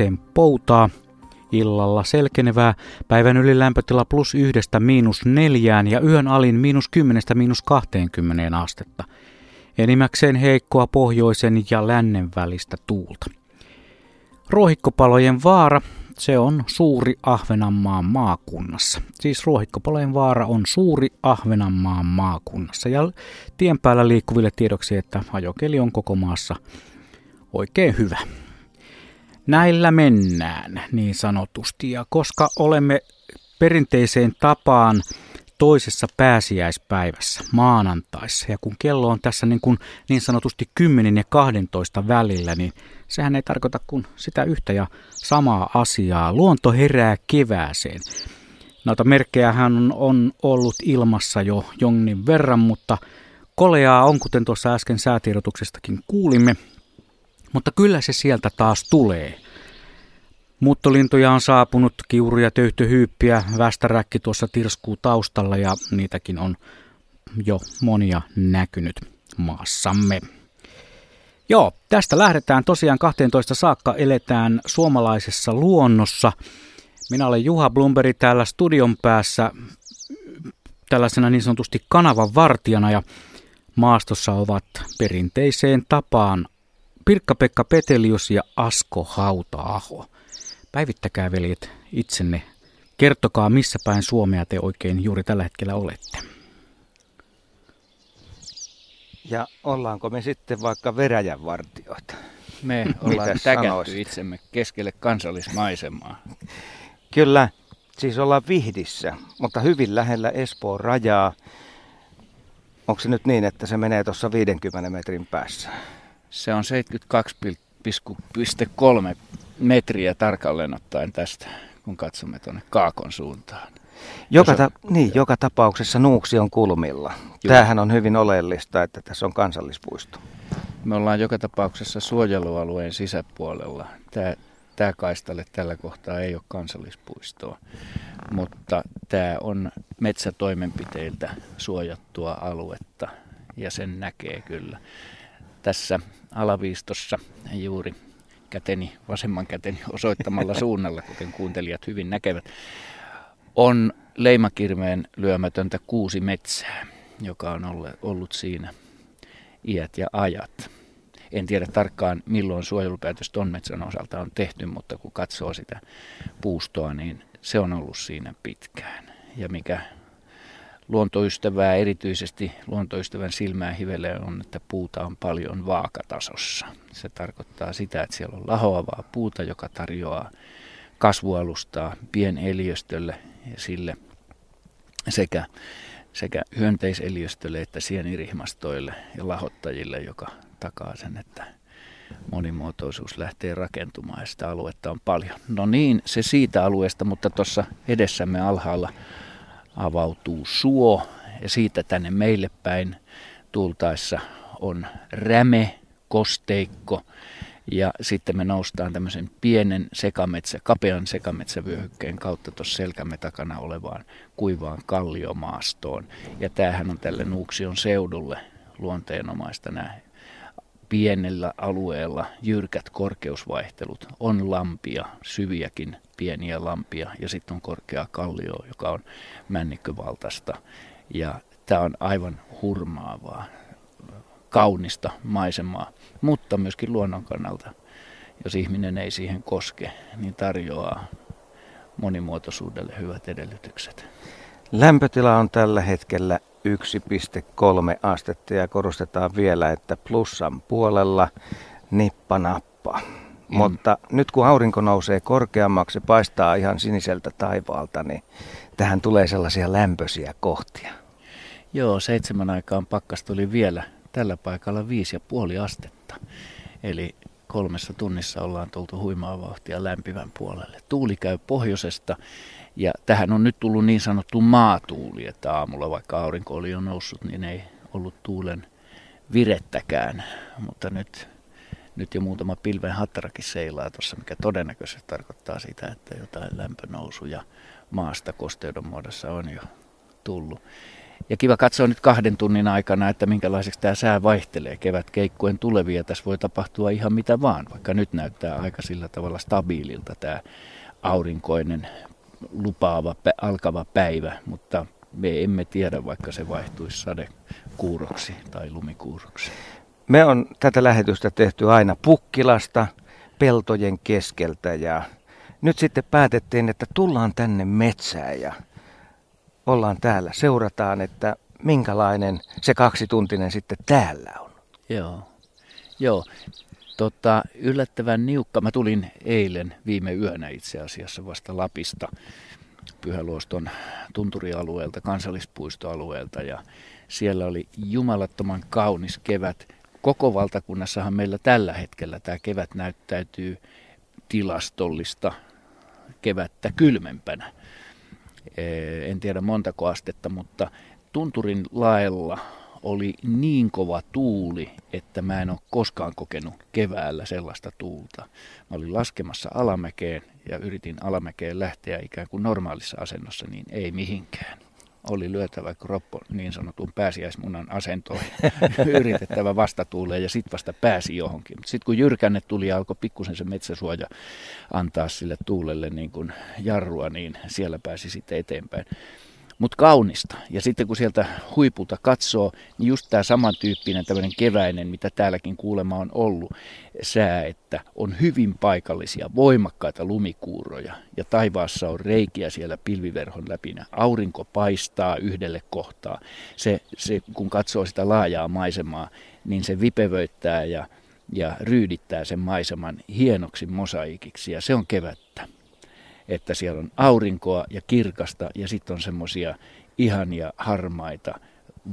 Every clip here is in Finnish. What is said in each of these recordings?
enimmäkseen poutaa, illalla selkenevää, päivän ylilämpötila plus yhdestä miinus neljään ja yön alin miinus kymmenestä miinus kahteenkymmeneen astetta. Enimmäkseen heikkoa pohjoisen ja lännen välistä tuulta. Ruohikkopalojen vaara, se on suuri Ahvenanmaan maakunnassa. Siis ruohikkopalojen vaara on suuri Ahvenanmaan maakunnassa. Ja tien päällä liikkuville tiedoksi, että ajokeli on koko maassa oikein hyvä. Näillä mennään niin sanotusti ja koska olemme perinteiseen tapaan toisessa pääsiäispäivässä, maanantaissa. Ja kun kello on tässä niin, kuin niin sanotusti 10 ja 12 välillä, niin sehän ei tarkoita kuin sitä yhtä ja samaa asiaa. Luonto herää kevääseen. Noita merkkejähän on, ollut ilmassa jo jonnin verran, mutta koleaa on, kuten tuossa äsken säätiedotuksestakin kuulimme. Mutta kyllä se sieltä taas tulee. Muuttolintuja on saapunut, kiuruja, töyhtöhyyppiä, västäräkki tuossa tirskuu taustalla ja niitäkin on jo monia näkynyt maassamme. Joo, tästä lähdetään tosiaan 12 saakka, eletään suomalaisessa luonnossa. Minä olen Juha Blumberi täällä studion päässä tällaisena niin sanotusti kanavan vartijana ja maastossa ovat perinteiseen tapaan Pirkka-Pekka Petelius ja Asko Hauta-aho. Päivittäkää veljet itsenne. Kertokaa, missä päin Suomea te oikein juuri tällä hetkellä olette. Ja ollaanko me sitten vaikka veräjän vartioita? Me ollaan täkätty itsemme keskelle kansallismaisemaa. Kyllä, siis ollaan Vihdissä, mutta hyvin lähellä Espoon rajaa. Onko se nyt niin, että se menee tuossa 50 metrin päässä? Se on 72,3 metriä tarkalleen ottaen tästä, kun katsomme tuonne Kaakon suuntaan. Joka, ta- niin, joka tapauksessa Nuuksi on kulmilla. Joo. Tämähän on hyvin oleellista, että tässä on kansallispuisto. Me ollaan joka tapauksessa suojelualueen sisäpuolella. Tämä, tämä kaistalle tällä kohtaa ei ole kansallispuistoa, mutta tämä on metsätoimenpiteiltä suojattua aluetta ja sen näkee kyllä. Tässä alaviistossa juuri käteni, vasemman käteni osoittamalla suunnalla, kuten kuuntelijat hyvin näkevät, on leimakirmeen lyömätöntä kuusi metsää, joka on ollut siinä iät ja ajat. En tiedä tarkkaan milloin suojelupäätös ton metsän osalta on tehty, mutta kun katsoo sitä puustoa, niin se on ollut siinä pitkään. Ja mikä luontoystävää, erityisesti luontoystävän silmää hivelee on, että puuta on paljon vaakatasossa. Se tarkoittaa sitä, että siellä on lahoavaa puuta, joka tarjoaa kasvualustaa pieneliöstölle ja sille sekä, sekä hyönteiseliöstölle että sienirihmastoille ja lahottajille, joka takaa sen, että monimuotoisuus lähtee rakentumaan ja sitä aluetta on paljon. No niin, se siitä alueesta, mutta tuossa edessämme alhaalla avautuu suo ja siitä tänne meille päin tultaessa on räme, kosteikko ja sitten me noustaan tämmöisen pienen sekametsä, kapean sekametsävyöhykkeen kautta tuossa selkämme takana olevaan kuivaan kalliomaastoon. Ja tämähän on tälle Nuuksion seudulle luonteenomaista nämä pienellä alueella jyrkät korkeusvaihtelut. On lampia, syviäkin pieniä lampia ja sitten on korkea kallio, joka on männikkövaltaista. Ja tämä on aivan hurmaavaa, kaunista maisemaa, mutta myöskin luonnon kannalta, jos ihminen ei siihen koske, niin tarjoaa monimuotoisuudelle hyvät edellytykset. Lämpötila on tällä hetkellä 1,3 astetta ja korostetaan vielä, että plussan puolella nippa nappa. Mm. Mutta nyt kun aurinko nousee korkeammaksi, paistaa ihan siniseltä taivaalta, niin tähän tulee sellaisia lämpöisiä kohtia. Joo, seitsemän aikaan pakkas tuli vielä tällä paikalla viisi ja puoli astetta. Eli kolmessa tunnissa ollaan tultu huimaa vauhtia lämpimän puolelle. Tuuli käy pohjoisesta ja tähän on nyt tullut niin sanottu maatuuli, että aamulla vaikka aurinko oli jo noussut, niin ei ollut tuulen virettäkään. Mutta nyt, nyt jo muutama pilven hattarakin seilaa tuossa, mikä todennäköisesti tarkoittaa sitä, että jotain lämpönousuja maasta kosteudon muodossa on jo tullut. Ja kiva katsoa nyt kahden tunnin aikana, että minkälaiseksi tämä sää vaihtelee kevät keikkuen tulevia. Tässä voi tapahtua ihan mitä vaan, vaikka nyt näyttää aika sillä tavalla stabiililta tämä aurinkoinen lupaava alkava päivä, mutta me emme tiedä, vaikka se vaihtuisi sadekuuroksi tai lumikuuroksi. Me on tätä lähetystä tehty aina Pukkilasta, peltojen keskeltä ja nyt sitten päätettiin, että tullaan tänne metsään ja ollaan täällä. Seurataan, että minkälainen se kaksituntinen sitten täällä on. Joo, Joo. Tota, yllättävän niukka. Mä tulin eilen viime yönä itse asiassa vasta Lapista Pyhäluoston tunturialueelta, kansallispuistoalueelta ja siellä oli jumalattoman kaunis kevät. Koko valtakunnassahan meillä tällä hetkellä tämä kevät näyttäytyy tilastollista kevättä kylmempänä. En tiedä montako astetta, mutta tunturin laella oli niin kova tuuli, että mä en ole koskaan kokenut keväällä sellaista tuulta. Mä olin laskemassa alamäkeen ja yritin alamäkeen lähteä ikään kuin normaalissa asennossa, niin ei mihinkään. Oli lyötävä kroppo niin sanotun pääsiäismunan asentoon, yritettävä vastatuuleen ja sitten vasta pääsi johonkin. Sitten kun jyrkänne tuli ja alkoi pikkusen se metsäsuoja antaa sille tuulelle niin kuin jarrua, niin siellä pääsi sitten eteenpäin mutta kaunista. Ja sitten kun sieltä huipulta katsoo, niin just tämä samantyyppinen tämmöinen keväinen, mitä täälläkin kuulema on ollut, sää, että on hyvin paikallisia, voimakkaita lumikuuroja ja taivaassa on reikiä siellä pilviverhon läpinä. Aurinko paistaa yhdelle kohtaa. Se, se, kun katsoo sitä laajaa maisemaa, niin se vipevöittää ja, ja ryydittää sen maiseman hienoksi mosaikiksi ja se on kevättä että siellä on aurinkoa ja kirkasta ja sitten on semmoisia ihania harmaita,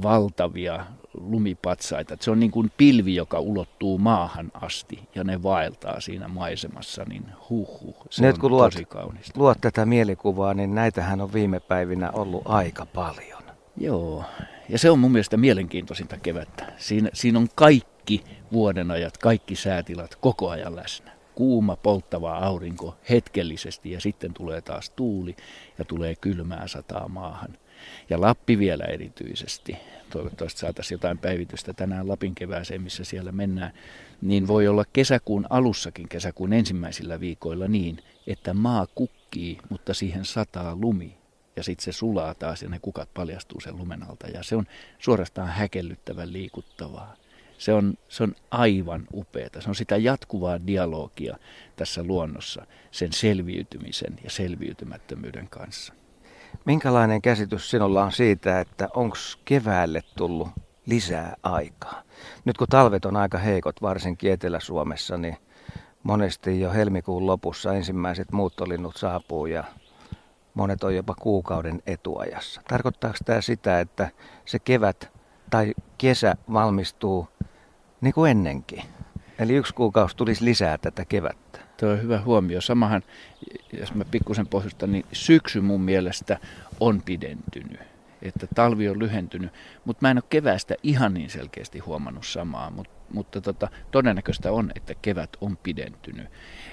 valtavia lumipatsaita. Se on niin kuin pilvi, joka ulottuu maahan asti ja ne vaeltaa siinä maisemassa, niin huh, huh se Nyt, on kun luot, tosi kaunista. luot tätä mielikuvaa, niin näitähän on viime päivinä ollut aika paljon. Joo, ja se on mun mielestä mielenkiintoisinta kevättä. Siinä, siinä on kaikki vuodenajat, kaikki säätilat koko ajan läsnä kuuma, polttava aurinko hetkellisesti ja sitten tulee taas tuuli ja tulee kylmää sataa maahan. Ja Lappi vielä erityisesti. Toivottavasti saataisiin jotain päivitystä tänään Lapin kevääseen, missä siellä mennään. Niin voi olla kesäkuun alussakin, kesäkuun ensimmäisillä viikoilla niin, että maa kukkii, mutta siihen sataa lumi. Ja sitten se sulaa taas ja ne kukat paljastuu sen lumen alta. Ja se on suorastaan häkellyttävän liikuttavaa. Se on, se on aivan upeata. Se on sitä jatkuvaa dialogia tässä luonnossa sen selviytymisen ja selviytymättömyyden kanssa. Minkälainen käsitys sinulla on siitä, että onko keväälle tullut lisää aikaa? Nyt kun talvet on aika heikot, varsinkin Etelä-Suomessa, niin monesti jo helmikuun lopussa ensimmäiset muuttolinnut saapuu ja monet on jopa kuukauden etuajassa. Tarkoittaako tämä sitä, että se kevät tai kesä valmistuu niin kuin ennenkin. Eli yksi kuukausi tulisi lisää tätä kevättä. Tuo on hyvä huomio. Samahan, jos mä pikkusen pohjustan, niin syksy mun mielestä on pidentynyt. Että talvi on lyhentynyt, mutta mä en ole keväästä ihan niin selkeästi huomannut samaa, mutta, mutta tota, todennäköistä on, että kevät on pidentynyt.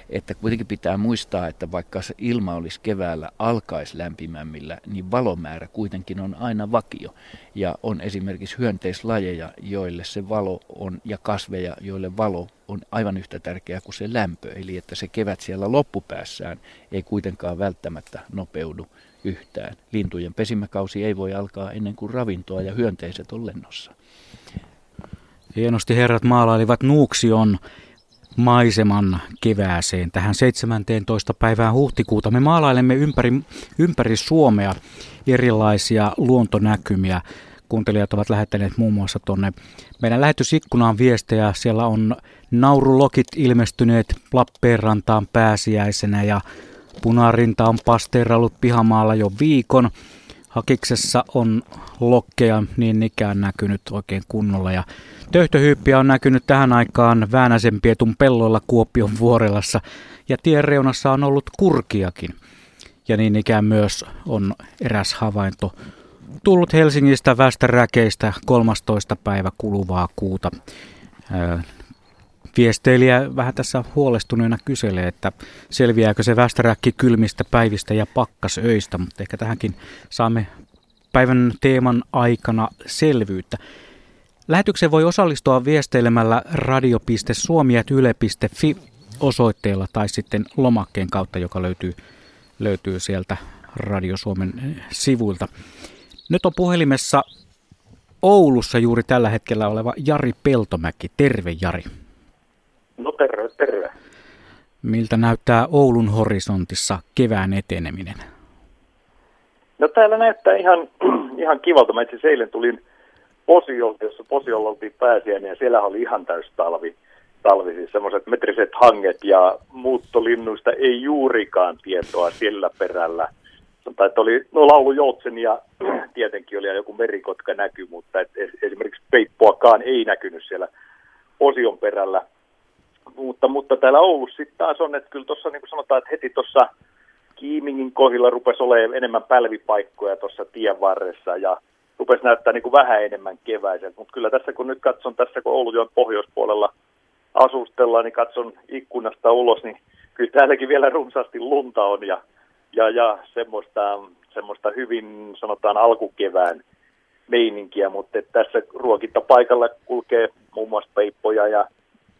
Että kuitenkin pitää muistaa, että vaikka se ilma olisi keväällä alkaisi lämpimämmillä, niin valomäärä kuitenkin on aina vakio. Ja on esimerkiksi hyönteislajeja, joille se valo on, ja kasveja, joille valo on aivan yhtä tärkeää kuin se lämpö. Eli että se kevät siellä loppupäässään ei kuitenkaan välttämättä nopeudu yhtään. Lintujen pesimäkausi ei voi alkaa ennen kuin ravintoa ja hyönteiset on lennossa. Hienosti herrat maalailivat Nuuksion maiseman kevääseen tähän 17. päivään huhtikuuta. Me maalailemme ympäri, ympäri Suomea erilaisia luontonäkymiä. Kuuntelijat ovat lähettäneet muun muassa tuonne meidän lähetysikkunaan viestejä. Siellä on naurulokit ilmestyneet Lappeenrantaan pääsiäisenä ja punarinta on pasteerallut pihamaalla jo viikon. Hakiksessa on lokkeja niin ikään näkynyt oikein kunnolla ja töyhtöhyyppiä on näkynyt tähän aikaan Väänäsen pietun pelloilla Kuopion vuorelassa ja tien reunassa on ollut kurkiakin. Ja niin ikään myös on eräs havainto tullut Helsingistä västäräkeistä 13. päivä kuluvaa kuuta. Viesteilijä vähän tässä huolestuneena kyselee, että selviääkö se västäräkki kylmistä päivistä ja pakkasöistä, mutta ehkä tähänkin saamme päivän teeman aikana selvyyttä. Lähetykseen voi osallistua viesteilemällä radio.suomi.yle.fi osoitteella tai sitten lomakkeen kautta, joka löytyy, löytyy sieltä Radio Suomen sivuilta. Nyt on puhelimessa Oulussa juuri tällä hetkellä oleva Jari Peltomäki. Terve Jari. No terve, terve. Miltä näyttää Oulun horisontissa kevään eteneminen? No täällä näyttää ihan, ihan kivalta. Mä itse eilen tulin Posiolta, jossa Posiolla oltiin pääsiäinen ja siellä oli ihan täys talvi. talvi siis semmoiset metriset hanget ja muuttolinnuista ei juurikaan tietoa sillä perällä. Että oli no laulujoutsen ja tietenkin oli joku merikotka näky, mutta et esimerkiksi peippoakaan ei näkynyt siellä Posion perällä. Mutta, mutta täällä Oulussa sitten taas on, että kyllä tuossa niin kuin sanotaan, että heti tuossa Kiimingin kohdilla rupesi olemaan enemmän pälvipaikkoja tuossa tien varressa ja rupesi näyttää niin kuin vähän enemmän keväiseltä. Mutta kyllä tässä kun nyt katson tässä, kun Oulujoen pohjoispuolella asustellaan, niin katson ikkunasta ulos, niin kyllä täälläkin vielä runsaasti lunta on ja, ja, ja semmoista, semmoista hyvin sanotaan alkukevään meininkiä, mutta tässä ruokintapaikalla kulkee muun muassa peippoja ja,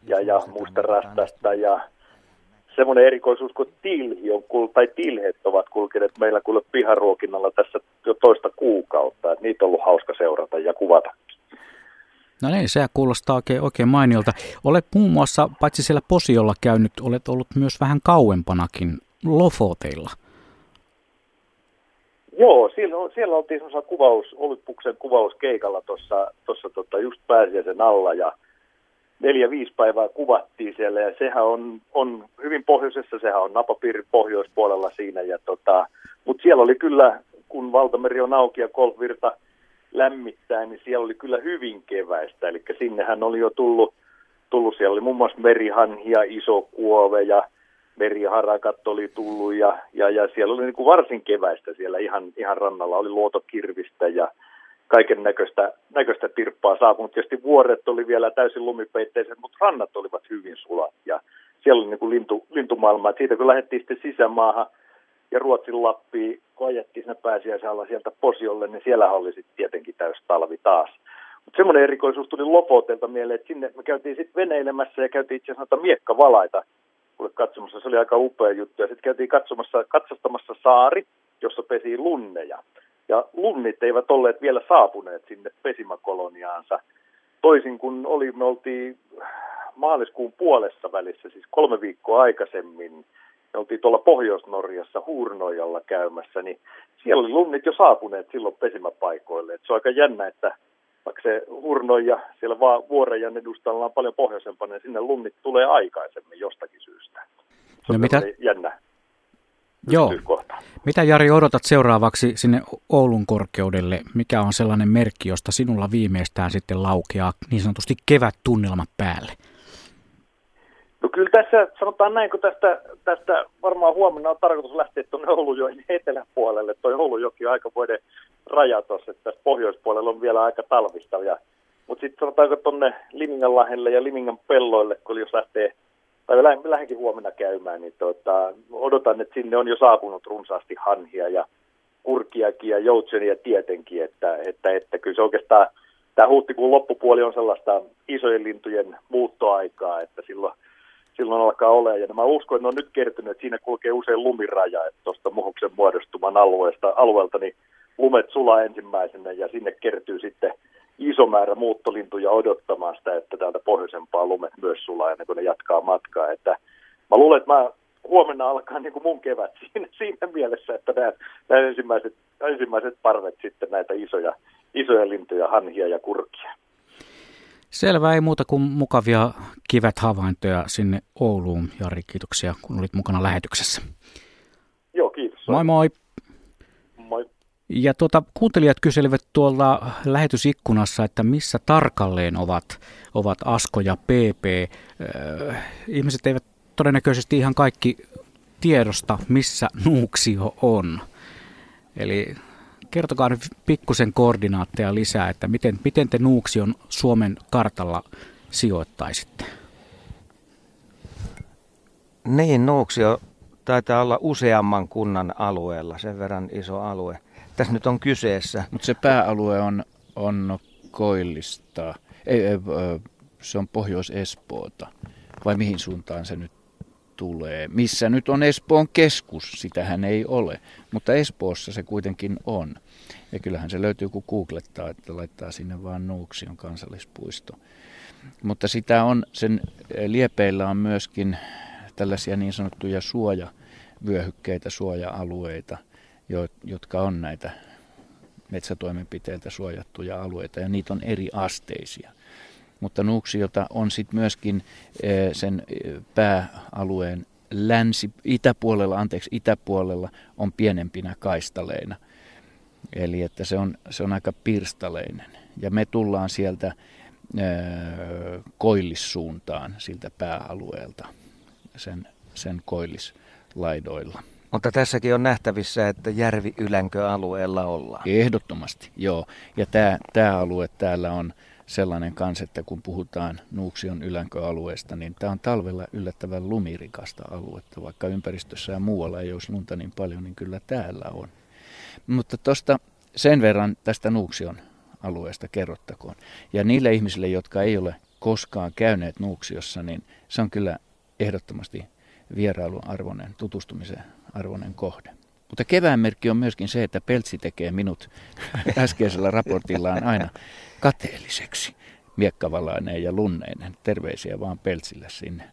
ja, ja mustarastasta ja semmoinen erikoisuus kuin tilhi on, tai tilhet ovat kulkeneet meillä kuule piharuokinnalla tässä jo toista kuukautta. Että niitä on ollut hauska seurata ja kuvata. No niin, se kuulostaa oikein, oikein mainiolta. Olet muun muassa, paitsi siellä Posiolla käynyt, olet ollut myös vähän kauempanakin Lofoteilla. Joo, siellä, siellä oltiin semmoisella kuvaus, Olympuksen kuvauskeikalla tuossa tota, just pääsiäisen alla ja neljä-viisi päivää kuvattiin siellä ja sehän on, on hyvin pohjoisessa, sehän on napapiirin pohjoispuolella siinä. Ja tota, Mutta siellä oli kyllä, kun valtameri on auki ja golfvirta lämmittää, niin siellä oli kyllä hyvin keväistä. Eli sinnehän oli jo tullut, tullut siellä oli muun muassa merihanhia, iso kuove ja meriharakat oli tullut ja, ja, ja siellä oli niin kuin varsin keväistä siellä ihan, ihan rannalla. Oli luotokirvistä ja kaiken näköistä, näköistä tirppaa saapunut. Tietysti vuoret oli vielä täysin lumipeitteiset, mutta rannat olivat hyvin sulat ja siellä oli niin kuin lintu, lintumaailma. Et siitä kun lähdettiin sitten sisämaahan ja Ruotsin Lappiin, kun ajettiin siinä pääsiäisellä sieltä Posiolle, niin siellä oli sitten tietenkin täys talvi taas. Mutta semmoinen erikoisuus tuli Lofotelta mieleen, että sinne me käytiin sitten veneilemässä ja käytiin itse asiassa miekkavalaita kuule katsomassa. Se oli aika upea juttu. Ja sitten käytiin katsomassa, katsastamassa saari, jossa pesi lunneja. Ja lunnit eivät olleet vielä saapuneet sinne pesimäkoloniaansa. Toisin kuin oli, me oltiin maaliskuun puolessa välissä, siis kolme viikkoa aikaisemmin, me oltiin tuolla Pohjois-Norjassa Huurnojalla käymässä, niin siellä oli lunnit jo saapuneet silloin pesimäpaikoille. Et se on aika jännä, että vaikka se Hurnoja siellä vaan vuorejan edustalla on paljon pohjoisempana, niin sinne lunnit tulee aikaisemmin jostakin syystä. Se on no mitä? jännä Joo. Mitä Jari odotat seuraavaksi sinne Oulun korkeudelle? Mikä on sellainen merkki, josta sinulla viimeistään sitten laukeaa niin sanotusti kevät-tunnelmat päälle? No kyllä tässä sanotaan näin, kun tästä, tästä varmaan huomenna on tarkoitus lähteä tuonne Oulujoen eteläpuolelle. Tuo Oulujoki on aika vuoden raja tuossa, että tässä pohjoispuolella on vielä aika talvista. Mutta sitten sanotaanko tuonne Limingan lähelle ja Limingan pelloille, kun jos lähtee tai lähdenkin huomenna käymään, niin tota, odotan, että sinne on jo saapunut runsaasti hanhia ja kurkiakin ja joutsenia tietenkin, että, että, että kyllä se oikeastaan tämä huhtikuun loppupuoli on sellaista isojen lintujen muuttoaikaa, että silloin, silloin alkaa olla. Ja mä uskon, että ne on nyt kertynyt, että siinä kulkee usein lumiraja, että tuosta muhuksen muodostuman alueesta, alueelta niin lumet sulaa ensimmäisenä ja sinne kertyy sitten iso määrä muuttolintuja odottamaan sitä, että täältä pohjoisempaa lumet myös sulaa ennen kuin ne jatkaa matkaa. Että mä luulen, että mä huomenna alkaa niin kuin mun kevät siinä, siinä mielessä, että nämä, nämä ensimmäiset, ensimmäiset parvet sitten näitä isoja, isoja lintuja, hanhia ja kurkia. Selvä, ei muuta kuin mukavia kivet havaintoja sinne Ouluun. Jari, kiitoksia kun olit mukana lähetyksessä. Joo, kiitos. Moi moi. Moi. Ja tuota, kuuntelijat kyselivät tuolla lähetysikkunassa, että missä tarkalleen ovat, ovat Asko ja PP. Äh, ihmiset eivät todennäköisesti ihan kaikki tiedosta, missä Nuuksio on. Eli kertokaa nyt pikkusen koordinaatteja lisää, että miten, miten te Nuuksion Suomen kartalla sijoittaisitte? Niin, Nuuksio taitaa olla useamman kunnan alueella, sen verran iso alue. Tässä nyt on kyseessä. Mutta se pääalue on, on koillista, ei, ei, se on Pohjois-Espoota, vai mihin suuntaan se nyt tulee? Missä nyt on Espoon keskus, sitähän ei ole, mutta Espoossa se kuitenkin on. Ja kyllähän se löytyy, kun googlettaa, että laittaa sinne vaan Nuuksion kansallispuisto. Mutta sitä on, sen liepeillä on myöskin tällaisia niin sanottuja suojavyöhykkeitä, suoja-alueita, jotka on näitä metsätoimenpiteiltä suojattuja alueita, ja niitä on eri asteisia. Mutta Nuuksiota on sitten myöskin eh, sen eh, pääalueen länsi, itäpuolella, anteeksi, itäpuolella on pienempinä kaistaleina. Eli että se on, se on aika pirstaleinen. Ja me tullaan sieltä koillissuuntaan siltä pääalueelta sen, sen koillislaidoilla. Mutta tässäkin on nähtävissä, että järvi Ylänkö-alueella ollaan. Ehdottomasti, joo. Ja tämä, tämä alue täällä on sellainen kans, että kun puhutaan Nuuksion Ylänköalueesta, niin tämä on talvella yllättävän lumirikasta aluetta. Vaikka ympäristössä ja muualla ei olisi lunta niin paljon, niin kyllä täällä on. Mutta tuosta sen verran tästä Nuuksion alueesta kerrottakoon. Ja niille ihmisille, jotka ei ole koskaan käyneet Nuuksiossa, niin se on kyllä ehdottomasti vierailun arvoinen, tutustumisen arvoinen kohde. Mutta kevään merkki on myöskin se, että Peltsi tekee minut äskeisellä raportillaan aina kateelliseksi, miekkavalainen ja lunneinen. Terveisiä vaan Peltsille sinne,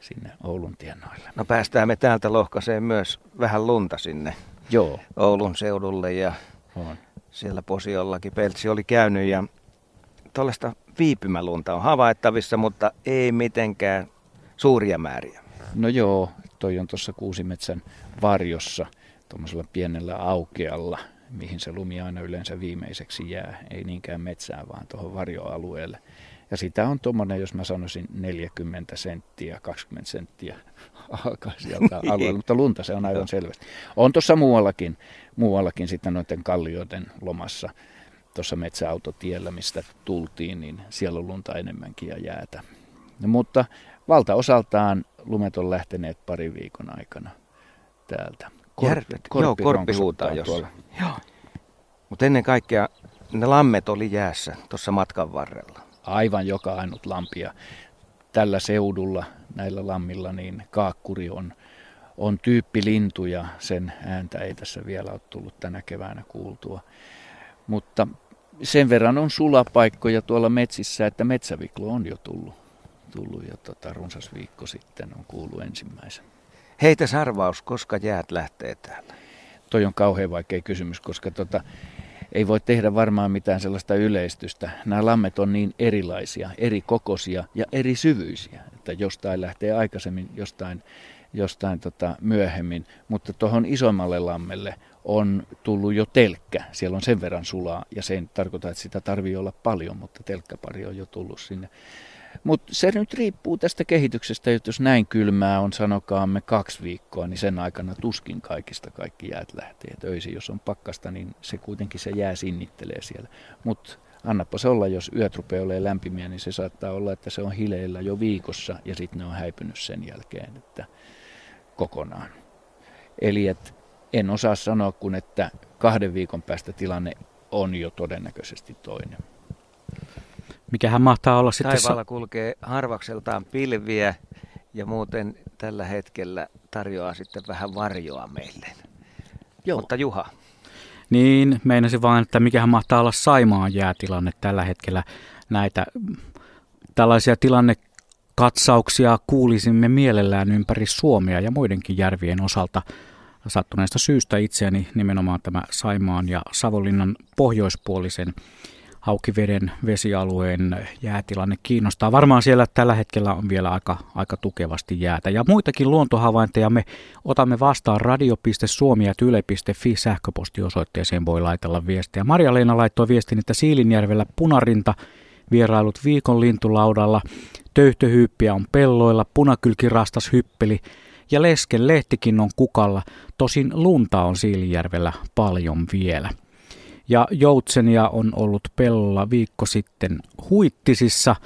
sinne Oulun tienoille. No päästään me täältä lohkaiseen myös vähän lunta sinne Joo. Oulun seudulle ja on. siellä Posiollakin Peltsi oli käynyt ja tuollaista viipymälunta on havaittavissa, mutta ei mitenkään suuria määriä. No joo, toi on tuossa Kuusimetsän varjossa, tuommoisella pienellä aukealla, mihin se lumi aina yleensä viimeiseksi jää, ei niinkään metsään, vaan tuohon varjoalueelle. Ja sitä on tuommoinen, jos mä sanoisin 40 senttiä, 20 senttiä alkaa sieltä niin. alueella, mutta lunta se on aivan selvästi. On tuossa muuallakin, muuallakin sitten noiden kallioiden lomassa, tuossa metsäautotiellä, mistä tultiin, niin siellä on lunta enemmänkin ja jäätä. No, mutta valtaosaltaan lumet on lähteneet pari viikon aikana täältä. Korpi, korpi, joo, korppi huutaa jossain. Joo. Mutta ennen kaikkea ne lammet oli jäässä tuossa matkan varrella. Aivan joka ainut lampia. Tällä seudulla, näillä lammilla, niin kaakkuri on, on tyyppilintu ja sen ääntä ei tässä vielä ole tullut tänä keväänä kuultua. Mutta sen verran on sulapaikkoja tuolla metsissä, että metsäviklo on jo tullut tullut jo tota, runsas viikko sitten on kuullut ensimmäisen. Heitä sarvaus, koska jäät lähtee täällä? Toi on kauhean vaikea kysymys, koska tota, ei voi tehdä varmaan mitään sellaista yleistystä. Nämä lammet on niin erilaisia, eri kokoisia ja eri syvyisiä, että jostain lähtee aikaisemmin, jostain, jostain tota myöhemmin. Mutta tuohon isommalle lammelle on tullut jo telkkä. Siellä on sen verran sulaa ja se ei tarkoita, että sitä tarvii olla paljon, mutta telkkäpari on jo tullut sinne mutta se nyt riippuu tästä kehityksestä, että jos näin kylmää on sanokaamme kaksi viikkoa, niin sen aikana tuskin kaikista kaikki jäät lähtee. Et öisin, jos on pakkasta, niin se kuitenkin se jää sinnittelee siellä. Mutta annapa se olla, jos yöt rupeaa olemaan lämpimiä, niin se saattaa olla, että se on hileillä jo viikossa ja sitten ne on häipynyt sen jälkeen että kokonaan. Eli et en osaa sanoa kun, että kahden viikon päästä tilanne on jo todennäköisesti toinen. Mikähän mahtaa olla sitten... Taivaalla kulkee harvakseltaan pilviä ja muuten tällä hetkellä tarjoaa sitten vähän varjoa meille. Joo. Mutta Juha. Niin, meinasin vain, että mikähän mahtaa olla Saimaan jäätilanne tällä hetkellä. Näitä tällaisia tilannekatsauksia kuulisimme mielellään ympäri Suomea ja muidenkin järvien osalta. Sattuneesta syystä itseäni nimenomaan tämä Saimaan ja Savonlinnan pohjoispuolisen Haukiveden vesialueen jäätilanne kiinnostaa. Varmaan siellä tällä hetkellä on vielä aika, aika tukevasti jäätä. Ja muitakin luontohavainteja me otamme vastaan radio.suomi.yle.fi sähköpostiosoitteeseen voi laitella viestiä. Marja-Leena laittoi viestin, että Siilinjärvellä punarinta vierailut viikon lintulaudalla, töyhtöhyyppiä on pelloilla, punakylkirastas hyppeli ja lesken lehtikin on kukalla. Tosin lunta on Siilinjärvellä paljon vielä ja joutsenia on ollut pellolla viikko sitten Huittisissa.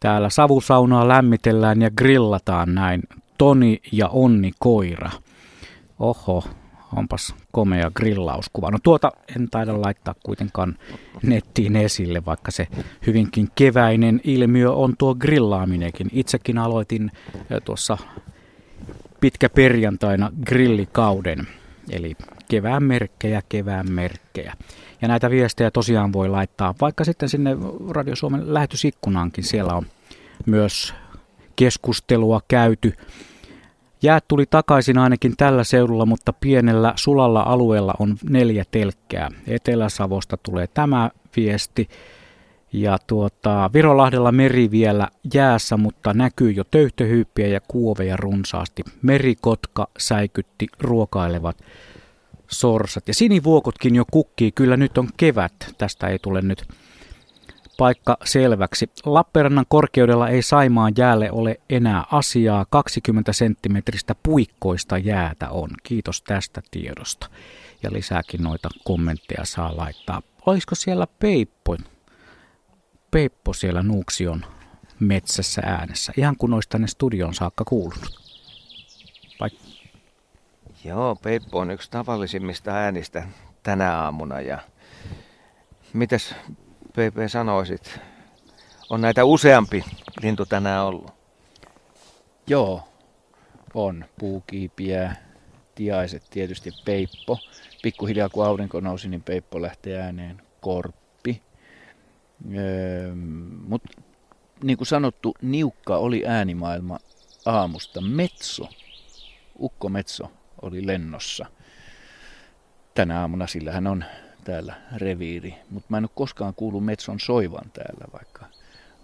Täällä savusaunaa lämmitellään ja grillataan näin Toni ja Onni Koira. Oho, onpas komea grillauskuva. No tuota en taida laittaa kuitenkaan nettiin esille, vaikka se hyvinkin keväinen ilmiö on tuo grillaaminenkin. Itsekin aloitin tuossa pitkä perjantaina grillikauden, eli kevään merkkejä, kevään merkkejä. Ja näitä viestejä tosiaan voi laittaa vaikka sitten sinne Radio Suomen lähetysikkunaankin. Siellä on myös keskustelua käyty Jäät tuli takaisin ainakin tällä seudulla, mutta pienellä sulalla alueella on neljä telkkää. Etelä-Savosta tulee tämä viesti. Ja tuota, Virolahdella meri vielä jäässä, mutta näkyy jo töyhtöhyyppiä ja kuoveja runsaasti. Merikotka säikytti ruokailevat sorsat. Ja sinivuokotkin jo kukkii. Kyllä nyt on kevät. Tästä ei tule nyt paikka selväksi. Lappeenrannan korkeudella ei Saimaan jäälle ole enää asiaa. 20 senttimetristä puikkoista jäätä on. Kiitos tästä tiedosta. Ja lisääkin noita kommentteja saa laittaa. Olisiko siellä Peippo? Peippo siellä Nuuksion metsässä äänessä. Ihan kun olisi tänne studion saakka kuulunut. Joo, Peippo on yksi tavallisimmista äänistä tänä aamuna. Ja mitäs PP sanoisit? On näitä useampi lintu tänään ollut. Joo, on. Puukiipiä, tiaiset, tietysti peippo. Pikkuhiljaa kun aurinko nousi, niin peippo lähti ääneen. Korppi. Öö, Mutta niin kuin sanottu, niukka oli äänimaailma aamusta. Metso, ukko Metso oli lennossa. Tänä aamuna sillähän on täällä reviiri, mutta mä en ole koskaan kuullut metson soivan täällä, vaikka,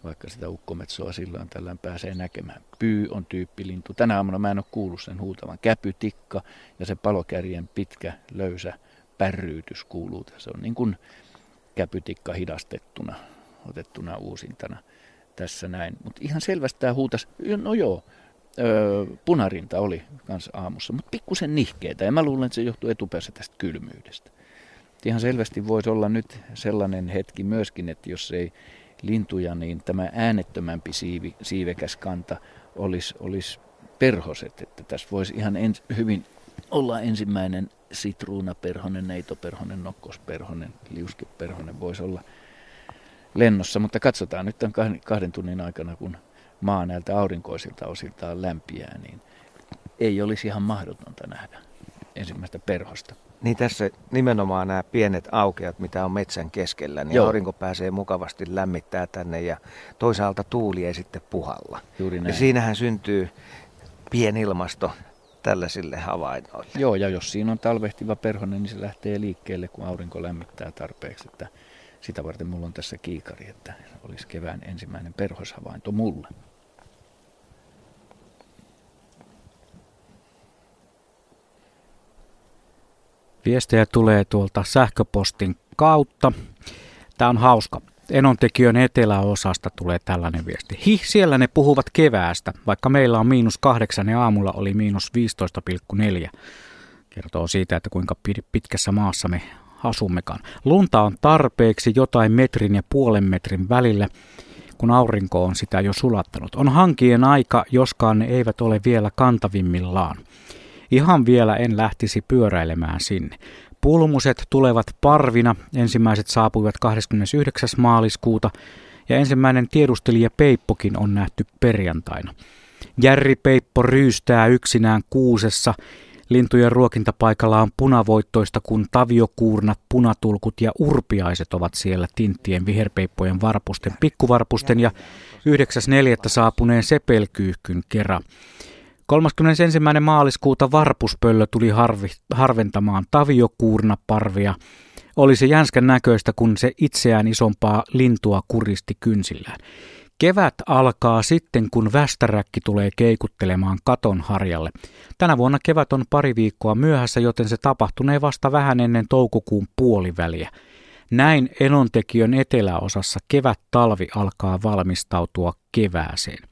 vaikka sitä ukkometsoa silloin tällään pääsee näkemään. Pyy on tyyppilintu. Tänä aamuna mä en ole kuullut sen huutavan. Käpytikka ja se palokärjen pitkä, löysä pärryytys kuuluu. Se on niin kuin käpytikka hidastettuna, otettuna uusintana tässä näin. Mutta ihan selvästi tämä huutas, no joo, öö, punarinta oli kanssa aamussa, mutta pikkusen nihkeitä. Ja mä luulen, että se johtuu etupäässä tästä kylmyydestä ihan selvästi voisi olla nyt sellainen hetki myöskin, että jos ei lintuja, niin tämä äänettömämpi siivi, siivekäs kanta olisi, olisi perhoset. Että tässä voisi ihan ens, hyvin olla ensimmäinen sitruunaperhonen, neitoperhonen, nokkosperhonen, liuskeperhonen voisi olla lennossa. Mutta katsotaan nyt tämän kahden tunnin aikana, kun maa näiltä aurinkoisilta osiltaan lämpiää, niin ei olisi ihan mahdotonta nähdä ensimmäistä perhosta. Niin tässä nimenomaan nämä pienet aukeat, mitä on metsän keskellä, niin Joo. aurinko pääsee mukavasti lämmittää tänne ja toisaalta tuuli ei sitten puhalla. Juuri näin. Ja siinähän syntyy pienilmasto tällaisille havainnoille. Joo, ja jos siinä on talvehtiva perhonen, niin se lähtee liikkeelle, kun aurinko lämmittää tarpeeksi. Että sitä varten mulla on tässä kiikari, että olisi kevään ensimmäinen perhoshavainto mulle. Viestejä tulee tuolta sähköpostin kautta. Tämä on hauska. Enontekiön eteläosasta tulee tällainen viesti. Hi, siellä ne puhuvat keväästä, vaikka meillä on miinus kahdeksan ja aamulla oli miinus 15,4. Kertoo siitä, että kuinka pitkässä maassa me asummekaan. Lunta on tarpeeksi jotain metrin ja puolen metrin välillä, kun aurinko on sitä jo sulattanut. On hankien aika, joskaan ne eivät ole vielä kantavimmillaan. Ihan vielä en lähtisi pyöräilemään sinne. Pulmuset tulevat parvina. Ensimmäiset saapuivat 29. maaliskuuta ja ensimmäinen tiedustelija Peippokin on nähty perjantaina. Järri Peippo ryystää yksinään kuusessa. Lintujen ruokintapaikalla on punavoittoista, kun taviokuurnat, punatulkut ja urpiaiset ovat siellä tinttien viherpeippojen varpusten, pikkuvarpusten ja 9.4. saapuneen sepelkyyhkyn kerran. 31. maaliskuuta varpuspöllö tuli harvi, harventamaan taviokuurnaparvia. Oli se jänskän näköistä, kun se itseään isompaa lintua kuristi kynsillään. Kevät alkaa sitten, kun västäräkki tulee keikuttelemaan katon harjalle. Tänä vuonna kevät on pari viikkoa myöhässä, joten se tapahtunee vasta vähän ennen toukokuun puoliväliä. Näin Enontekiön eteläosassa kevät-talvi alkaa valmistautua kevääseen.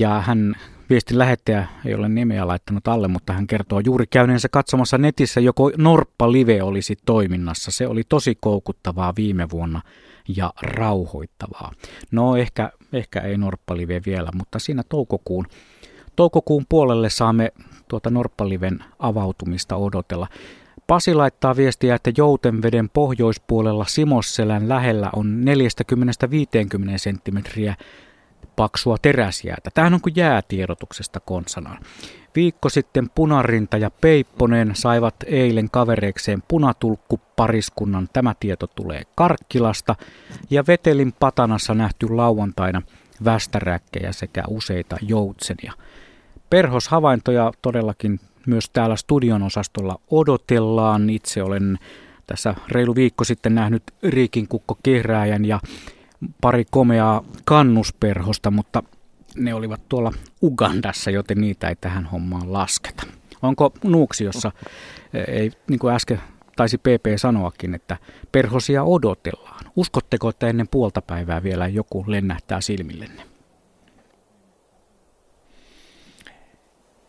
Ja hän Viestin lähettäjä ei ole nimeä laittanut alle, mutta hän kertoo juuri käyneensä katsomassa netissä joko Norppa Live olisi toiminnassa. Se oli tosi koukuttavaa viime vuonna ja rauhoittavaa. No ehkä, ehkä ei Norppa Live vielä, mutta siinä toukokuun, toukokuun puolelle saamme tuota Norppaliven avautumista odotella. Pasi laittaa viestiä, että Joutenveden pohjoispuolella Simosselän lähellä on 40-50 senttimetriä paksua teräsjäätä. Tähän on kuin jäätiedotuksesta konsanaan. Viikko sitten Punarinta ja Peipponen saivat eilen kavereikseen punatulkku pariskunnan. Tämä tieto tulee Karkkilasta. Ja Vetelin patanassa nähty lauantaina västäräkkejä sekä useita joutsenia. Perhoshavaintoja todellakin myös täällä studion osastolla odotellaan. Itse olen tässä reilu viikko sitten nähnyt Riikin kukko kehrääjän ja pari komeaa kannusperhosta, mutta ne olivat tuolla Ugandassa, joten niitä ei tähän hommaan lasketa. Onko Nuuksiossa, ei, niin kuin äsken taisi PP sanoakin, että perhosia odotellaan. Uskotteko, että ennen puolta päivää vielä joku lennähtää silmillenne?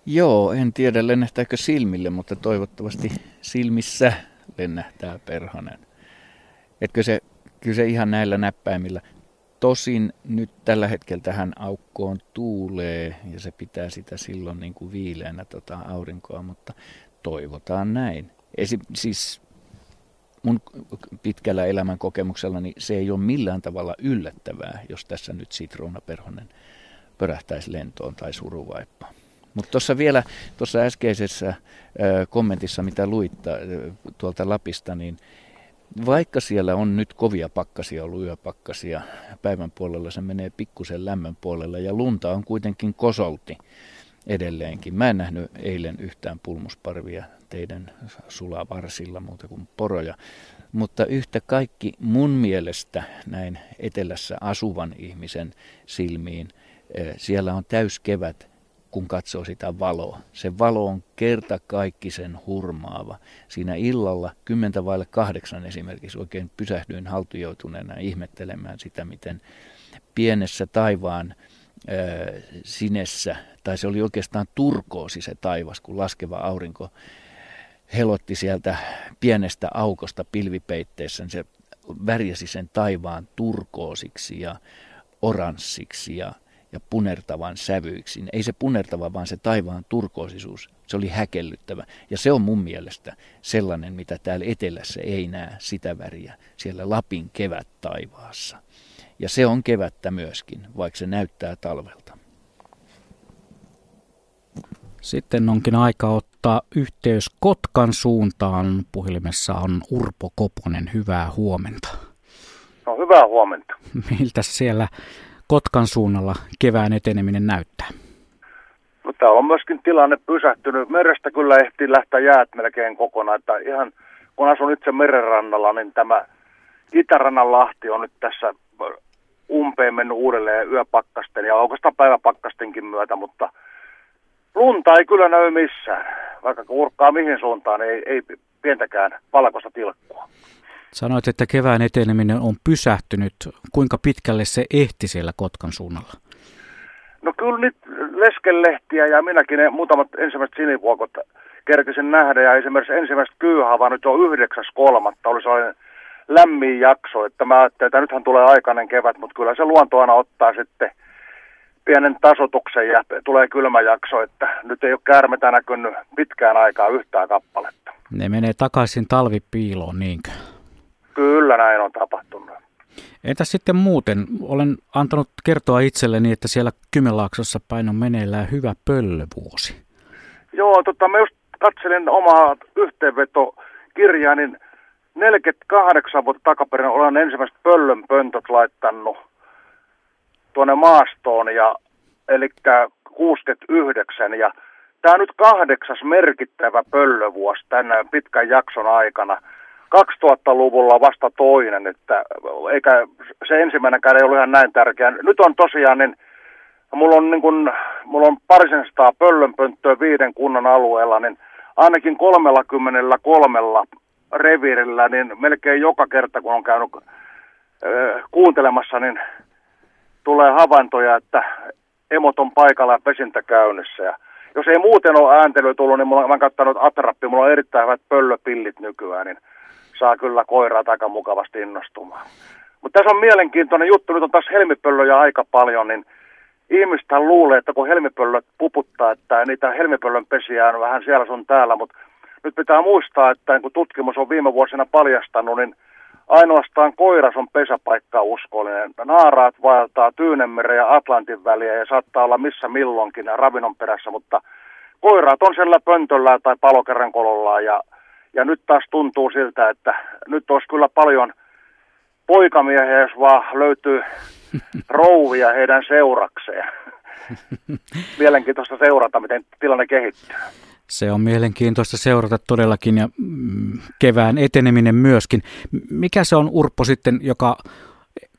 Joo, en tiedä lennähtääkö silmille, mutta toivottavasti silmissä lennähtää perhonen. Etkö se, kyllä se ihan näillä näppäimillä. Tosin nyt tällä hetkellä tähän aukkoon tuulee ja se pitää sitä silloin niin kuin viileänä tota aurinkoa, mutta toivotaan näin. Esi- siis mun pitkällä elämän kokemuksella niin se ei ole millään tavalla yllättävää, jos tässä nyt sitruunaperhonen pörähtäisi lentoon tai suruvaippaan. Mutta tuossa vielä, tuossa äskeisessä kommentissa, mitä luit tuolta Lapista, niin vaikka siellä on nyt kovia pakkasia ollut yöpakkasia, päivän puolella se menee pikkusen lämmön puolella ja lunta on kuitenkin kosolti edelleenkin. Mä en nähnyt eilen yhtään pulmusparvia teidän sulavarsilla muuta kuin poroja. Mutta yhtä kaikki mun mielestä näin etelässä asuvan ihmisen silmiin, siellä on täyskevät kun katsoo sitä valoa. Se valo on kerta kaikki sen hurmaava. Siinä illalla, kymmentä vaille kahdeksan esimerkiksi, oikein pysähdyin haltujoutuneena ihmettelemään sitä, miten pienessä taivaan äh, sinessä, tai se oli oikeastaan turkoosi se taivas, kun laskeva aurinko helotti sieltä pienestä aukosta pilvipeitteessä, niin se värjäsi sen taivaan turkoosiksi ja oranssiksi ja ja punertavan sävyiksi. Ei se punertava, vaan se taivaan turkoosisuus, se oli häkellyttävä. Ja se on mun mielestä sellainen, mitä täällä etelässä ei näe sitä väriä, siellä Lapin kevät taivaassa. Ja se on kevättä myöskin, vaikka se näyttää talvelta. Sitten onkin aika ottaa yhteys Kotkan suuntaan. Puhelimessa on Urpo Koponen. Hyvää huomenta. No hyvää huomenta. Miltä siellä Kotkan suunnalla kevään eteneminen näyttää? No, täällä on myöskin tilanne pysähtynyt. Merestä kyllä ehti lähteä jäät melkein kokonaan. Että ihan kun asun itse merenrannalla, niin tämä Itärannan lahti on nyt tässä umpeen mennyt uudelleen yöpakkasten ja oikeastaan päiväpakkastenkin myötä, mutta lunta ei kyllä näy missään. Vaikka kurkkaa mihin suuntaan, ei, ei pientäkään valkoista tilkkua. Sanoit, että kevään eteneminen on pysähtynyt. Kuinka pitkälle se ehti siellä Kotkan suunnalla? No kyllä nyt leskelehtiä ja minäkin ne muutamat ensimmäiset sinivuokot kerkisin nähdä. Ja esimerkiksi ensimmäiset kyyhava nyt on yhdeksäs kolmatta. Oli sellainen lämmin jakso, että mä ajattelin, että nythän tulee aikainen kevät, mutta kyllä se luonto aina ottaa sitten pienen tasotuksen ja tulee kylmä jakso, että nyt ei ole käärmetä näkynyt pitkään aikaa yhtään kappaletta. Ne menee takaisin talvipiiloon, niinkö? Kyllä näin on tapahtunut. Entä sitten muuten? Olen antanut kertoa itselleni, että siellä Kymenlaaksossa päin on meneillään hyvä pöllövuosi. Joo, tota, mä just katselin omaa yhteenvetokirjaa, niin 48 vuotta takaperin olen ensimmäiset pöllönpöntöt laittanut tuonne maastoon, ja, eli 69. Ja tämä on nyt kahdeksas merkittävä pöllövuosi tänään pitkän jakson aikana – 2000-luvulla vasta toinen, että eikä se ensimmäinenkään ei ollut ihan näin tärkeä. Nyt on tosiaan, niin mulla on, niin kun, mulla on parisensataa pöllönpönttöä viiden kunnan alueella, niin ainakin 33 reviirillä, niin melkein joka kerta kun on käynyt äh, kuuntelemassa, niin tulee havaintoja, että emot on paikalla ja pesintä käynnissä. Ja jos ei muuten ole ääntely tullut, niin mulla mä katsonut Atrappi, mulla on erittäin hyvät pöllöpillit nykyään, niin saa kyllä koiraa aika mukavasti innostumaan. Mutta tässä on mielenkiintoinen juttu, nyt on taas helmipöllöjä aika paljon, niin ihmistä luulee, että kun helmipöllöt puputtaa, että niitä helmipöllön pesiä on vähän siellä sun täällä, mutta nyt pitää muistaa, että kun tutkimus on viime vuosina paljastanut, niin ainoastaan koiras on pesäpaikka uskollinen. Naaraat vaeltaa Tyynemeren ja Atlantin väliä ja saattaa olla missä milloinkin ravinnon perässä, mutta koiraat on siellä pöntöllä tai palokerrankololla ja, ja nyt taas tuntuu siltä, että nyt olisi kyllä paljon poikamiehiä, jos vaan löytyy rouvia heidän seurakseen. Mielenkiintoista seurata, miten tilanne kehittyy. Se on mielenkiintoista seurata todellakin ja mm, kevään eteneminen myöskin. Mikä se on Urpo sitten, joka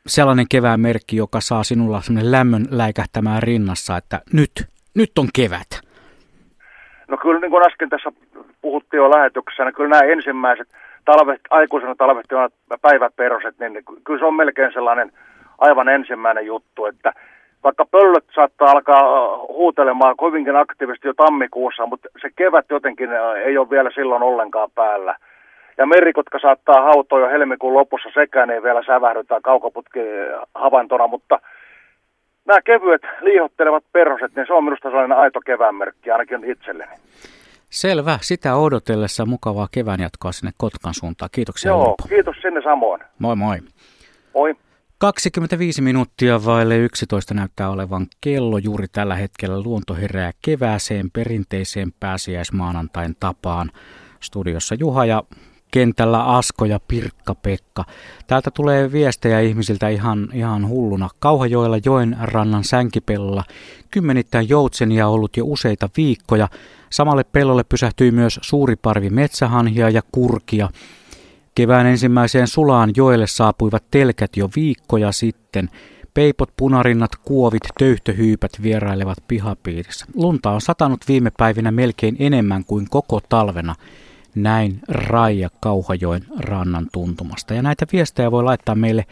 sellainen kevään merkki, joka saa sinulla sellainen lämmön läikähtämään rinnassa, että nyt, nyt on kevät? No kyllä niin kuin äsken tässä puhuttiin jo lähetyksessä, niin kyllä nämä ensimmäiset talvet, aikuisena talvehtivat päiväperoset, niin kyllä se on melkein sellainen aivan ensimmäinen juttu, että vaikka pöllöt saattaa alkaa huutelemaan kovinkin aktiivisesti jo tammikuussa, mutta se kevät jotenkin ei ole vielä silloin ollenkaan päällä. Ja merikotka saattaa hautoa jo helmikuun lopussa sekään ei vielä sävähdytä kaukoputki havaintona, mutta nämä kevyet liihottelevat perhoset, niin se on minusta sellainen aito keväänmerkki ainakin itselleni. Selvä. Sitä odotellessa mukavaa kevään jatkoa sinne Kotkan suuntaan. Kiitoksia Joo, Urpo. kiitos sinne samoin. Moi moi. Moi. 25 minuuttia vaille 11 näyttää olevan kello juuri tällä hetkellä. Luonto herää kevääseen perinteiseen pääsiäismaanantain tapaan. Studiossa Juha ja kentällä Asko ja Pirkka-Pekka. Täältä tulee viestejä ihmisiltä ihan, ihan hulluna. Kauhajoella joen rannan sänkipellolla kymmenittäin joutsenia ollut jo useita viikkoja. Samalle pellolle pysähtyi myös suuri parvi metsähanhia ja kurkia. Kevään ensimmäiseen sulaan joelle saapuivat telkät jo viikkoja sitten. Peipot, punarinnat, kuovit, töyhtöhyypät vierailevat pihapiirissä. Lunta on satanut viime päivinä melkein enemmän kuin koko talvena. Näin Raija Kauhajoen rannan tuntumasta. Ja näitä viestejä voi laittaa meille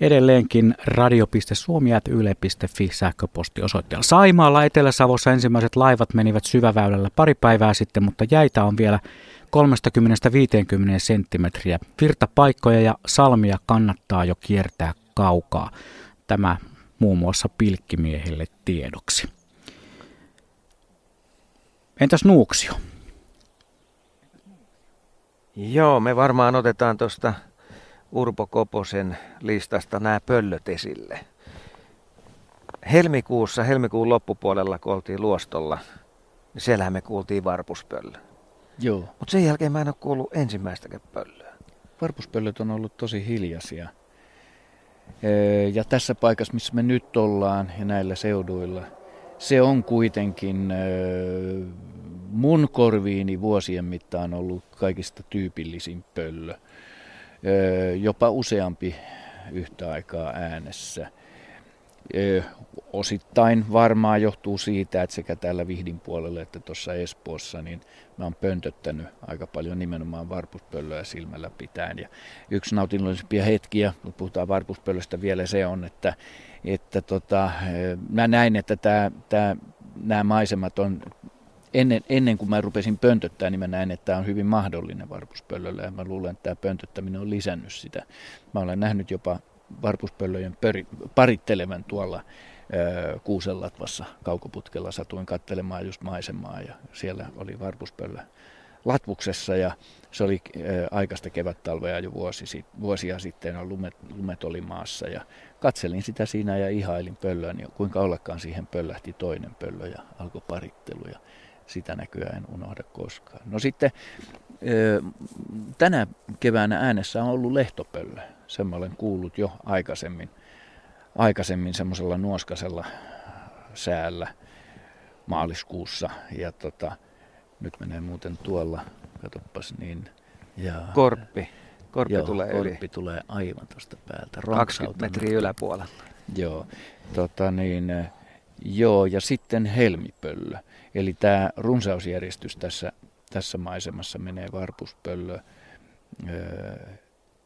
edelleenkin radio.suomi.yle.fi sähköpostiosoitteella. Saimaalla Etelä-Savossa ensimmäiset laivat menivät syväväylällä pari päivää sitten, mutta jäitä on vielä 30-50 senttimetriä. Virtapaikkoja ja salmia kannattaa jo kiertää kaukaa. Tämä muun muassa pilkkimiehille tiedoksi. Entäs Nuuksio? Joo, me varmaan otetaan tuosta Urpo Koposen listasta nämä pöllöt esille. Helmikuussa, helmikuun loppupuolella, kun oltiin Luostolla, niin siellähän me kuultiin varpuspöllö. Joo. Mutta sen jälkeen mä en ole kuullut ensimmäistäkään pöllöä. Varpuspöllöt on ollut tosi hiljaisia. Ja tässä paikassa, missä me nyt ollaan ja näillä seuduilla, se on kuitenkin mun korviini vuosien mittaan ollut kaikista tyypillisin pöllö. Jopa useampi yhtä aikaa äänessä. Osittain varmaan johtuu siitä, että sekä täällä Vihdin puolella että tuossa Espoossa, niin mä oon pöntöttänyt aika paljon nimenomaan varpuspöllöä silmällä pitäen. Ja yksi nautinnollisempia hetkiä, kun puhutaan varpuspöllöstä vielä se on, että, että tota, mä näin, että tää, nämä maisemat on ennen, ennen kuin mä rupesin pöntöttää, niin mä näin, että tämä on hyvin mahdollinen varpuspöllöllä ja mä luulen, että tämä pöntöttäminen on lisännyt sitä. Mä olen nähnyt jopa varpuspöllöjen peri, parittelevan tuolla Kuusenlatvassa kaukoputkella. Satuin katselemaan just maisemaa ja siellä oli varpuspöllö Latvuksessa ja se oli aikaista kevättalvea jo vuosi, vuosia sitten, lumet, lumet oli maassa ja katselin sitä siinä ja ihailin pöllöä, niin kuinka ollakaan siihen pöllähti toinen pöllö ja alkoi parittelu ja sitä näkyä en unohda koskaan. No sitten tänä keväänä äänessä on ollut lehtopöllö. Sen mä olen kuullut jo aikaisemmin, aikaisemmin semmoisella nuoskasella säällä maaliskuussa. Ja tota, nyt menee muuten tuolla, katoppas niin. Ja, korppi. Korppi joo, tulee korppi yli. tulee aivan tuosta päältä. 20 metriä yläpuolella. Joo, tota niin, joo, ja sitten helmipöllö. Eli tämä runsausjärjestys tässä, tässä maisemassa menee varpuspöllö, öö,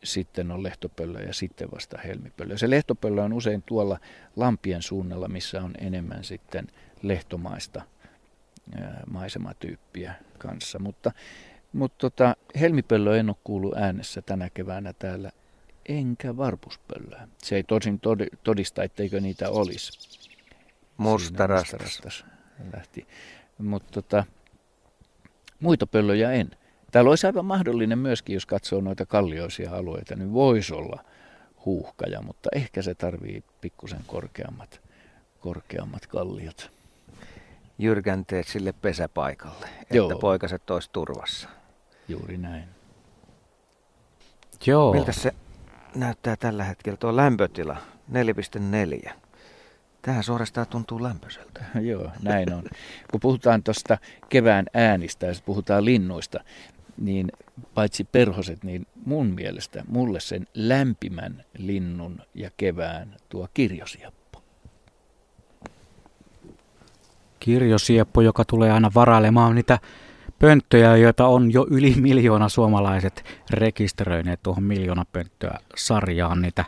sitten on lehtopöllö ja sitten vasta helmipöllö. Se lehtopöllö on usein tuolla lampien suunnalla, missä on enemmän sitten lehtomaista öö, maisematyyppiä kanssa. Mutta, mutta tota, helmipöllö en ole kuullut äänessä tänä keväänä täällä, enkä varpuspöllöä. Se ei tosin todista, etteikö niitä olisi. Mustarastas. lähti. Mutta tota, muita pöllöjä en. Täällä olisi aivan mahdollinen myöskin, jos katsoo noita kallioisia alueita, niin voisi olla huuhkaja, mutta ehkä se tarvii pikkusen korkeammat, korkeammat kalliot. Jyrkänteet sille pesäpaikalle, Joo. että poikaset olisi turvassa. Juuri näin. Joo. Miltä se näyttää tällä hetkellä tuo lämpötila 4,4? Tähän suorastaan tuntuu lämpöiseltä. Joo, näin on. Kun puhutaan tuosta kevään äänistä ja puhutaan linnuista, niin paitsi perhoset, niin mun mielestä mulle sen lämpimän linnun ja kevään tuo kirjosieppo. Kirjosieppo, joka tulee aina varailemaan niitä pönttöjä, joita on jo yli miljoona suomalaiset rekisteröineet tuohon miljoona pönttöä sarjaan. Niitä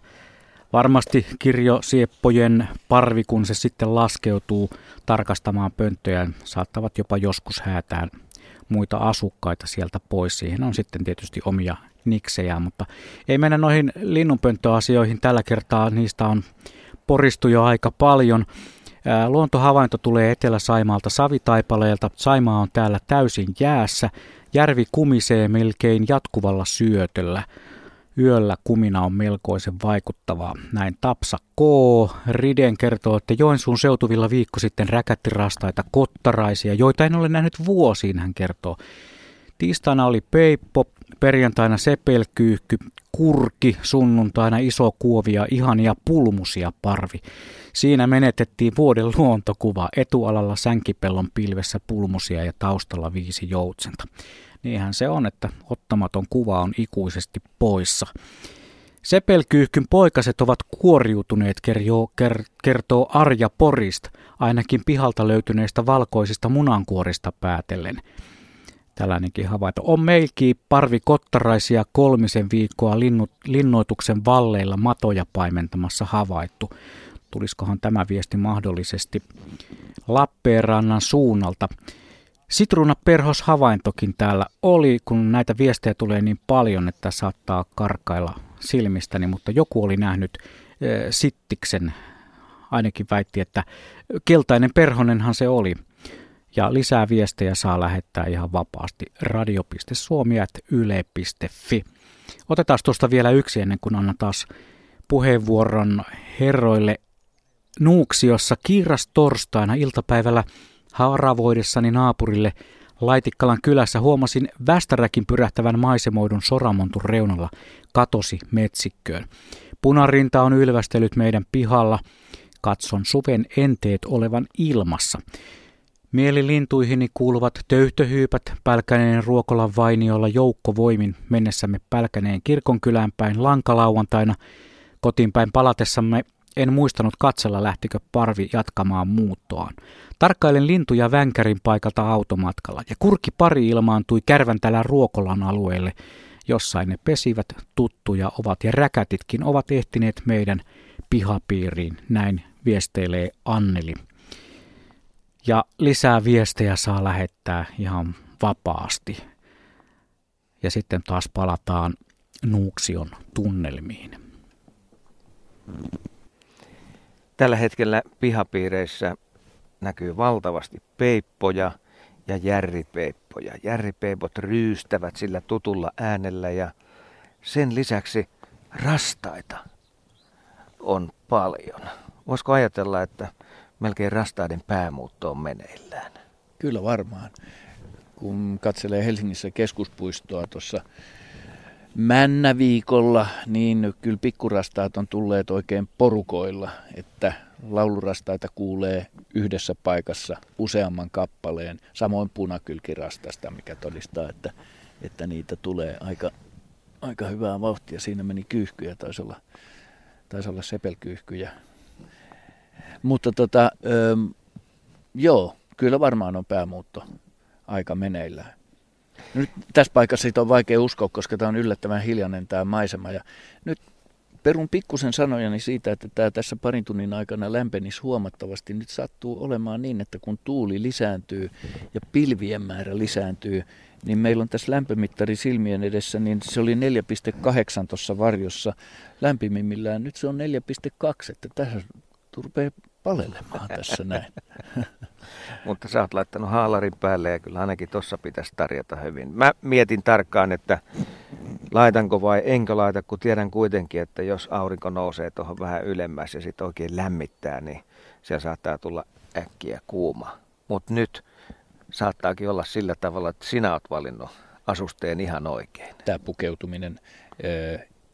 varmasti kirjosieppojen parvi, kun se sitten laskeutuu tarkastamaan pönttöjä, saattavat jopa joskus häätään muita asukkaita sieltä pois. Siihen on sitten tietysti omia niksejä, mutta ei mennä noihin linnunpönttöasioihin tällä kertaa. Niistä on poristu jo aika paljon. Luontohavainto tulee Etelä-Saimaalta Savitaipaleelta. Saimaa on täällä täysin jäässä. Järvi kumisee melkein jatkuvalla syötöllä. Yöllä kumina on melkoisen vaikuttavaa. Näin Tapsa K. Riden kertoo, että Joensuun seutuvilla viikko sitten räkätti rastaita kottaraisia, joita en ole nähnyt vuosiin, hän kertoo. Tiistaina oli peippo, perjantaina sepelkyyhky, kurki, sunnuntaina iso kuovi ja ihania pulmusia parvi. Siinä menetettiin vuoden luontokuva, etualalla sänkipellon pilvessä pulmusia ja taustalla viisi joutsenta. Niinhän se on, että ottamaton kuva on ikuisesti poissa. Sepelkyyhkyn poikaset ovat kuoriutuneet, kertoo Arja Porist, ainakin pihalta löytyneistä valkoisista munankuorista päätellen. Tällainenkin havainto. On meilki parvi kottaraisia kolmisen viikkoa linnut, linnoituksen valleilla matoja paimentamassa havaittu. Tuliskohan tämä viesti mahdollisesti Lappeenrannan suunnalta? Sitruunaperhos havaintokin täällä oli, kun näitä viestejä tulee niin paljon, että saattaa karkailla silmistäni, mutta joku oli nähnyt äh, Sittiksen, ainakin väitti, että keltainen perhonenhan se oli. Ja lisää viestejä saa lähettää ihan vapaasti radio.suomi.yle.fi. Otetaan tuosta vielä yksi ennen kuin annan taas puheenvuoron herroille Nuuksiossa kiiras torstaina iltapäivällä haravoidessani naapurille Laitikkalan kylässä huomasin västäräkin pyrähtävän maisemoidun soramontun reunalla katosi metsikköön. Punarinta on ylvästellyt meidän pihalla. Katson suven enteet olevan ilmassa. Mielilintuihini kuuluvat töyhtöhyypät Pälkäneen ruokolan vainiolla joukkovoimin mennessämme Pälkäneen kirkonkylään päin lankalauantaina. Kotiin päin palatessamme en muistanut katsella lähtikö parvi jatkamaan muuttoaan. Tarkkailen lintuja Vänkärin paikalta automatkalla ja kurki pari ilmaantui Kärväntälän ruokolan alueelle. Jossain ne pesivät, tuttuja ovat ja räkätitkin ovat ehtineet meidän pihapiiriin, näin viesteilee Anneli. Ja lisää viestejä saa lähettää ihan vapaasti. Ja sitten taas palataan Nuuksion tunnelmiin. Tällä hetkellä pihapiireissä näkyy valtavasti peippoja ja järripeippoja. Järripeipot ryystävät sillä tutulla äänellä ja sen lisäksi rastaita on paljon. Voisiko ajatella, että melkein rastaiden päämuutto on meneillään? Kyllä varmaan. Kun katselee Helsingissä keskuspuistoa tuossa Männäviikolla, niin kyllä pikkurastaat on tulleet oikein porukoilla, että laulurastaita kuulee yhdessä paikassa useamman kappaleen, samoin punakylkirastasta, mikä todistaa, että, että niitä tulee aika, aika hyvää vauhtia. Siinä meni kyyhkyjä, taisi olla, taisi olla sepelkyyhkyjä. Mutta tota, öö, joo, kyllä varmaan on päämuutto aika meneillään. Nyt tässä paikassa siitä on vaikea uskoa, koska tämä on yllättävän hiljainen tämä maisema. Ja nyt perun pikkusen sanojani siitä, että tämä tässä parin tunnin aikana lämpenisi huomattavasti. Nyt sattuu olemaan niin, että kun tuuli lisääntyy ja pilvien määrä lisääntyy, niin meillä on tässä lämpömittari silmien edessä, niin se oli 4,8 tuossa varjossa lämpimimmillään. Nyt se on 4,2, että tässä rupeaa palelemaan tässä näin. Mutta sä oot laittanut haalarin päälle ja kyllä ainakin tuossa pitäisi tarjota hyvin. Mä mietin tarkkaan, että laitanko vai enkö laita, kun tiedän kuitenkin, että jos aurinko nousee tuohon vähän ylemmäs ja sitten oikein lämmittää, niin siellä saattaa tulla äkkiä kuuma. Mutta nyt saattaakin olla sillä tavalla, että sinä oot valinnut asusteen ihan oikein. Tämä pukeutuminen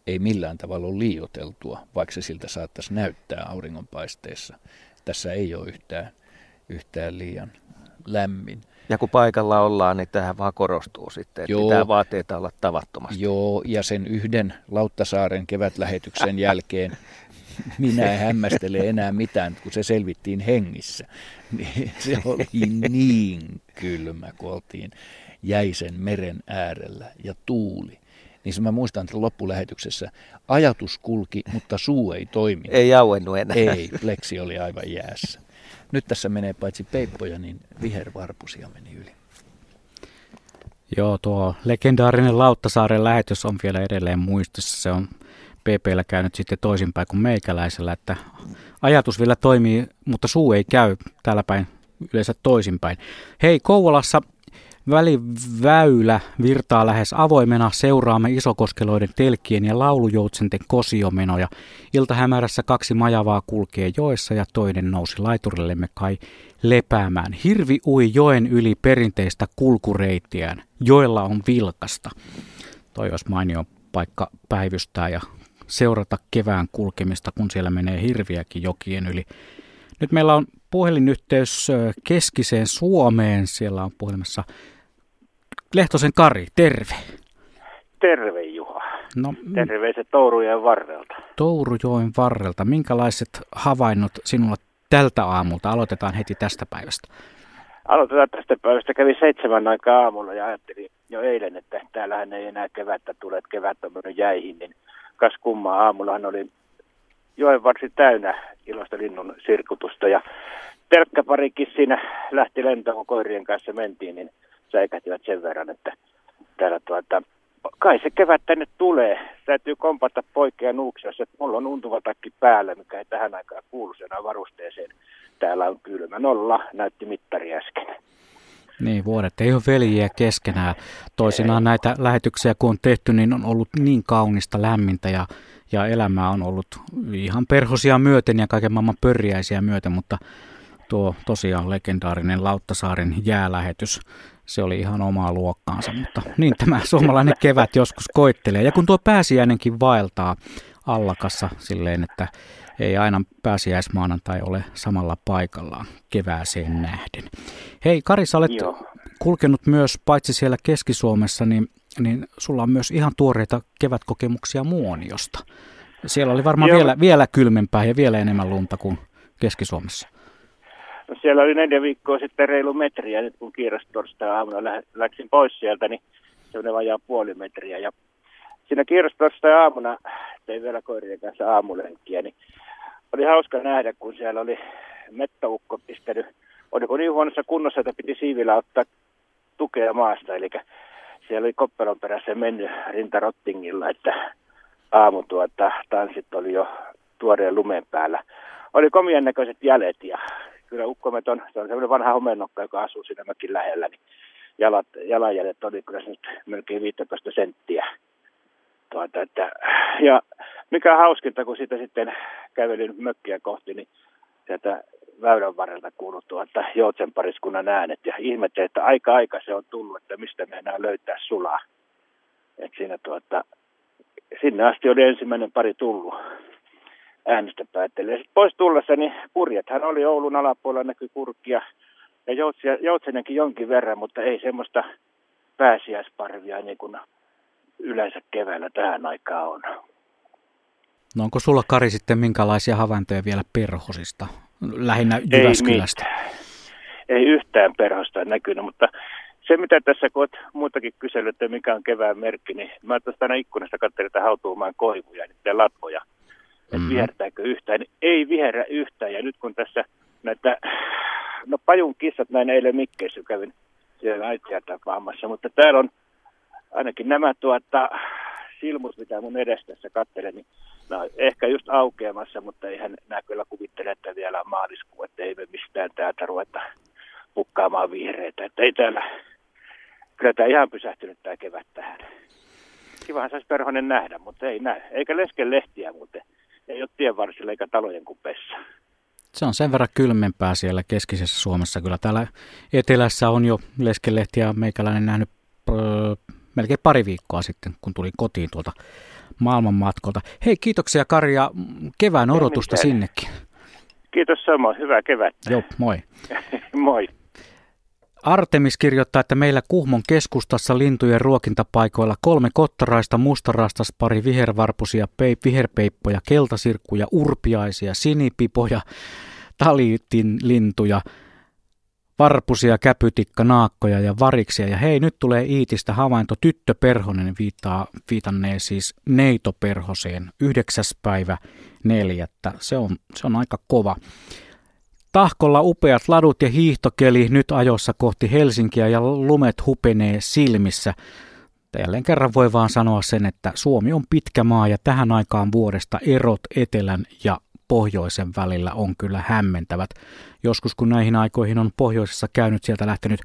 ei millään tavalla ole liioteltua, vaikka se siltä saattaisi näyttää auringonpaisteessa. Tässä ei ole yhtään, yhtään liian lämmin. Ja kun paikalla ollaan, niin tähän vaan korostuu sitten, että Joo. pitää vaateita olla tavattomasti. Joo, ja sen yhden Lauttasaaren kevätlähetyksen jälkeen minä en hämmästele enää mitään, kun se selvittiin hengissä. Niin se oli niin kylmä, kun oltiin jäisen meren äärellä ja tuuli. Niin mä muistan, että loppulähetyksessä ajatus kulki, mutta suu ei toimi. Ei jauennut enää. Ei, pleksi oli aivan jäässä. Nyt tässä menee paitsi peippoja, niin vihervarpusia meni yli. Joo, tuo legendaarinen Lauttasaaren lähetys on vielä edelleen muistissa. Se on PPllä käynyt sitten toisinpäin kuin meikäläisellä, että ajatus vielä toimii, mutta suu ei käy täällä päin yleensä toisinpäin. Hei, Kouvolassa väliväylä virtaa lähes avoimena. Seuraamme isokoskeloiden telkkien ja laulujoutsenten kosiomenoja. Iltahämärässä kaksi majavaa kulkee joessa ja toinen nousi laiturillemme kai lepäämään. Hirvi ui joen yli perinteistä kulkureittiään. Joella on vilkasta. Toi olisi mainio paikka päivystää ja seurata kevään kulkemista, kun siellä menee hirviäkin jokien yli. Nyt meillä on puhelinyhteys keskiseen Suomeen. Siellä on puhelimessa Lehtosen Kari, terve. Terve Juha. No, Terveiset Tourujoen varrelta. Tourujoen varrelta. Minkälaiset havainnot sinulla tältä aamulta? Aloitetaan heti tästä päivästä. Aloitetaan tästä päivästä. Kävi seitsemän aikaa aamulla ja ajattelin jo eilen, että täällähän ei enää kevättä tule, että kevät on mennyt jäihin, niin kas kummaa aamullahan oli joen varsin täynnä iloista linnun sirkutusta ja telkkäparikin siinä lähti lentoon, kun koirien kanssa mentiin, niin säikähtivät sen verran, että täällä tuota, kai se kevät tänne tulee. Täytyy kompata poikia nuuksiossa, että mulla on untuva takki päällä, mikä ei tähän aikaan kuulu sen varusteeseen. Täällä on kylmä nolla, näytti mittari äsken. Niin, vuodet ei ole veljiä keskenään. Toisinaan näitä lähetyksiä kun on tehty, niin on ollut niin kaunista lämmintä ja, ja elämää on ollut ihan perhosia myöten ja kaiken maailman pörjäisiä myöten, mutta tuo tosiaan legendaarinen Lauttasaaren jäälähetys, se oli ihan omaa luokkaansa, mutta niin tämä suomalainen kevät joskus koittelee. Ja kun tuo pääsiäinenkin vaeltaa allakassa silleen, että ei aina pääsiäismaanantai ole samalla paikallaan kevääseen nähden. Hei Kari, sä olet Joo. kulkenut myös paitsi siellä Keski-Suomessa, niin, niin sulla on myös ihan tuoreita kevätkokemuksia Muoniosta. Siellä oli varmaan vielä, vielä kylmempää ja vielä enemmän lunta kuin Keski-Suomessa. No siellä oli neljä viikkoa sitten reilu metriä, nyt kun torstai aamuna lä- läksin pois sieltä, niin se on vajaa puoli metriä. Ja siinä torstai aamuna tein vielä koirien kanssa aamulenkkiä, niin oli hauska nähdä, kun siellä oli mettäukko pistänyt, oliko niin huonossa kunnossa, että piti siivillä ottaa tukea maasta, eli siellä oli koppelon perässä mennyt rintarottingilla, että aamu tuota, tanssit oli jo tuoreen lumen päällä. Oli komien näköiset jäljet ja kyllä ukkometon, se on semmoinen vanha homennokka, joka asuu siinä mökin lähellä, niin jalat, jalanjäljet oli kyllä se nyt melkein 15 senttiä. Tuota, että, ja mikä hauskinta, kun sitä sitten kävelin mökkiä kohti, niin sieltä väylän varrelta kuului tuota Joutsen pariskunnan äänet ja ihmettelin, että aika aika se on tullut, että mistä me enää löytää sulaa. Et siinä tuota, sinne asti oli ensimmäinen pari tullut äänestä päättelee. Sitten pois tullessa, niin purjethan oli Oulun alapuolella, näkyi kurkkia ja joutsenenkin jonkin verran, mutta ei semmoista pääsiäisparvia niin kuin yleensä keväällä tähän aikaan on. No onko sulla Kari sitten minkälaisia havaintoja vielä perhosista, lähinnä Jyväskylästä? Ei, ei yhtään perhosta näkynyt, mutta se mitä tässä kun olet muutakin kysellyt, että mikä on kevään merkki, niin mä tuosta aina ikkunasta katselin, että hautuumaan koivuja ja niiden latvoja – että mm-hmm. vihertääkö yhtään. Ei viherrä yhtään. Ja nyt kun tässä näitä, no pajun kissat näin eilen Mikkeissä kävin siellä aitsia tapaamassa, mutta täällä on ainakin nämä tuota, silmut, mitä mun edessä tässä katselen, niin no, ehkä just aukeamassa, mutta eihän nämä kyllä kuvittele, että vielä on maaliskuu, että ei me mistään täältä ruveta pukkaamaan vihreitä. Että ei täällä, kyllä tämä ihan pysähtynyt tämä kevät tähän. Kivahan saisi perhonen nähdä, mutta ei näe. Eikä lesken lehtiä muuten. Ei ole tien varsilla eikä talojen kupessa. Se on sen verran kylmempää siellä keskisessä Suomessa. Kyllä täällä etelässä on jo leskelehtiä meikäläinen nähnyt öö, melkein pari viikkoa sitten, kun tuli kotiin tuolta maailmanmatkolta. Hei, kiitoksia Kari ja kevään odotusta sinnekin. Kiitos samoin, hyvää kevättä. Joo, moi. moi. Artemis kirjoittaa, että meillä Kuhmon keskustassa lintujen ruokintapaikoilla kolme kottaraista, mustarastas, pari vihervarpusia, peip, viherpeippoja, keltasirkkuja, urpiaisia, sinipipoja, talitin lintuja, varpusia, käpytikka, naakkoja ja variksia. Ja hei, nyt tulee Iitistä havainto. Tyttö Perhonen viittaa, viitannee siis Neitoperhoseen 9. päivä neljättä. Se on, se on aika kova. Tahkolla upeat ladut ja hiihtokeli nyt ajossa kohti Helsinkiä ja lumet hupenee silmissä. Jälleen kerran voi vaan sanoa sen, että Suomi on pitkä maa ja tähän aikaan vuodesta erot etelän ja pohjoisen välillä on kyllä hämmentävät. Joskus kun näihin aikoihin on pohjoisessa käynyt, sieltä lähtenyt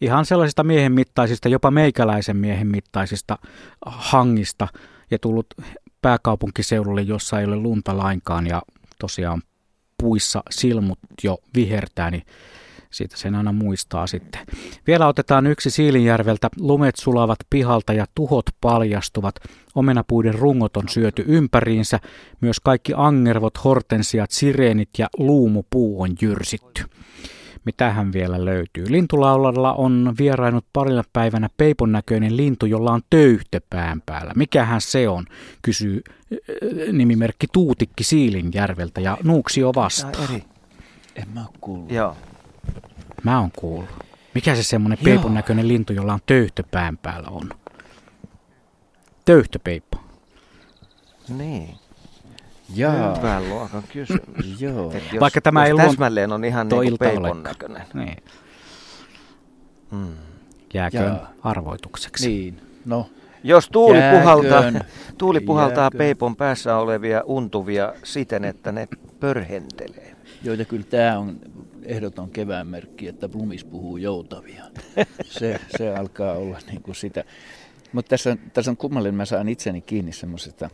ihan sellaisista miehen mittaisista, jopa meikäläisen miehen mittaisista hangista ja tullut pääkaupunkiseudulle, jossa ei ole lunta lainkaan ja tosiaan puissa silmut jo vihertää, niin siitä sen aina muistaa sitten. Vielä otetaan yksi Siilinjärveltä. Lumet sulavat pihalta ja tuhot paljastuvat. Omenapuiden rungot on syöty ympäriinsä. Myös kaikki angervot, hortensiat, sireenit ja luumupuu on jyrsitty. Mitähän vielä löytyy? Lintulaulalla on vierainut parilla päivänä peipon näköinen lintu, jolla on töyhtö pään päällä. Mikähän se on, kysyy nimimerkki Tuutikki Siilinjärveltä ja Nuuksio vastaa. eri. En mä kuullut. Joo. Mä oon kuullut. Mikä se semmonen peipon näköinen lintu, jolla on töyhtö pään päällä on? Töyhtöpeippo. Niin. Jaa. Hyvän luokan kysymys. Joo. Et jos, Vaikka tämä jos ei luon- täsmälleen on ihan niin peipon näköinen. Niin. Hmm. Jääköön Jaa. arvoitukseksi. Niin, no. Jos tuuli Jääköön. puhaltaa, tuuli puhaltaa Jääköön. peipon päässä olevia untuvia siten, että ne pörhentelee. Joita kyllä tämä on ehdoton kevään merkki, että Blumis puhuu joutavia. Se, se alkaa olla niin kuin sitä. Mutta tässä, tässä on kummallinen, mä saan itseni kiinni semmoisesta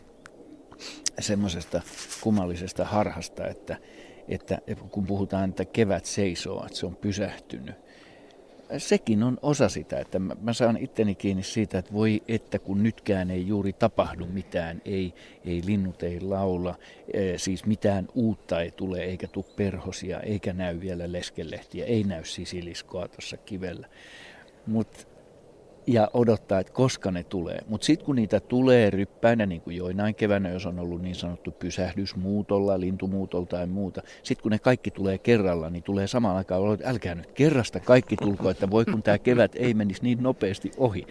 semmoisesta kummallisesta harhasta, että, että kun puhutaan, että kevät seisoo, että se on pysähtynyt. Sekin on osa sitä, että mä, mä saan itteni kiinni siitä, että voi että kun nytkään ei juuri tapahdu mitään, ei, ei linnut ei laula, eh, siis mitään uutta ei tule, eikä tule perhosia, eikä näy vielä leskelehtiä, ei näy sisiliskoa tuossa kivellä. Mut, ja odottaa, että koska ne tulee. Mutta sitten kun niitä tulee ryppäinä, niin kuin joinain keväänä, jos on ollut niin sanottu pysähdys muutolla, lintumuutolla tai muuta, sitten kun ne kaikki tulee kerralla, niin tulee samaan aikaan olla, että älkää nyt kerrasta kaikki tulko, että voi kun tämä kevät ei menisi niin nopeasti ohi,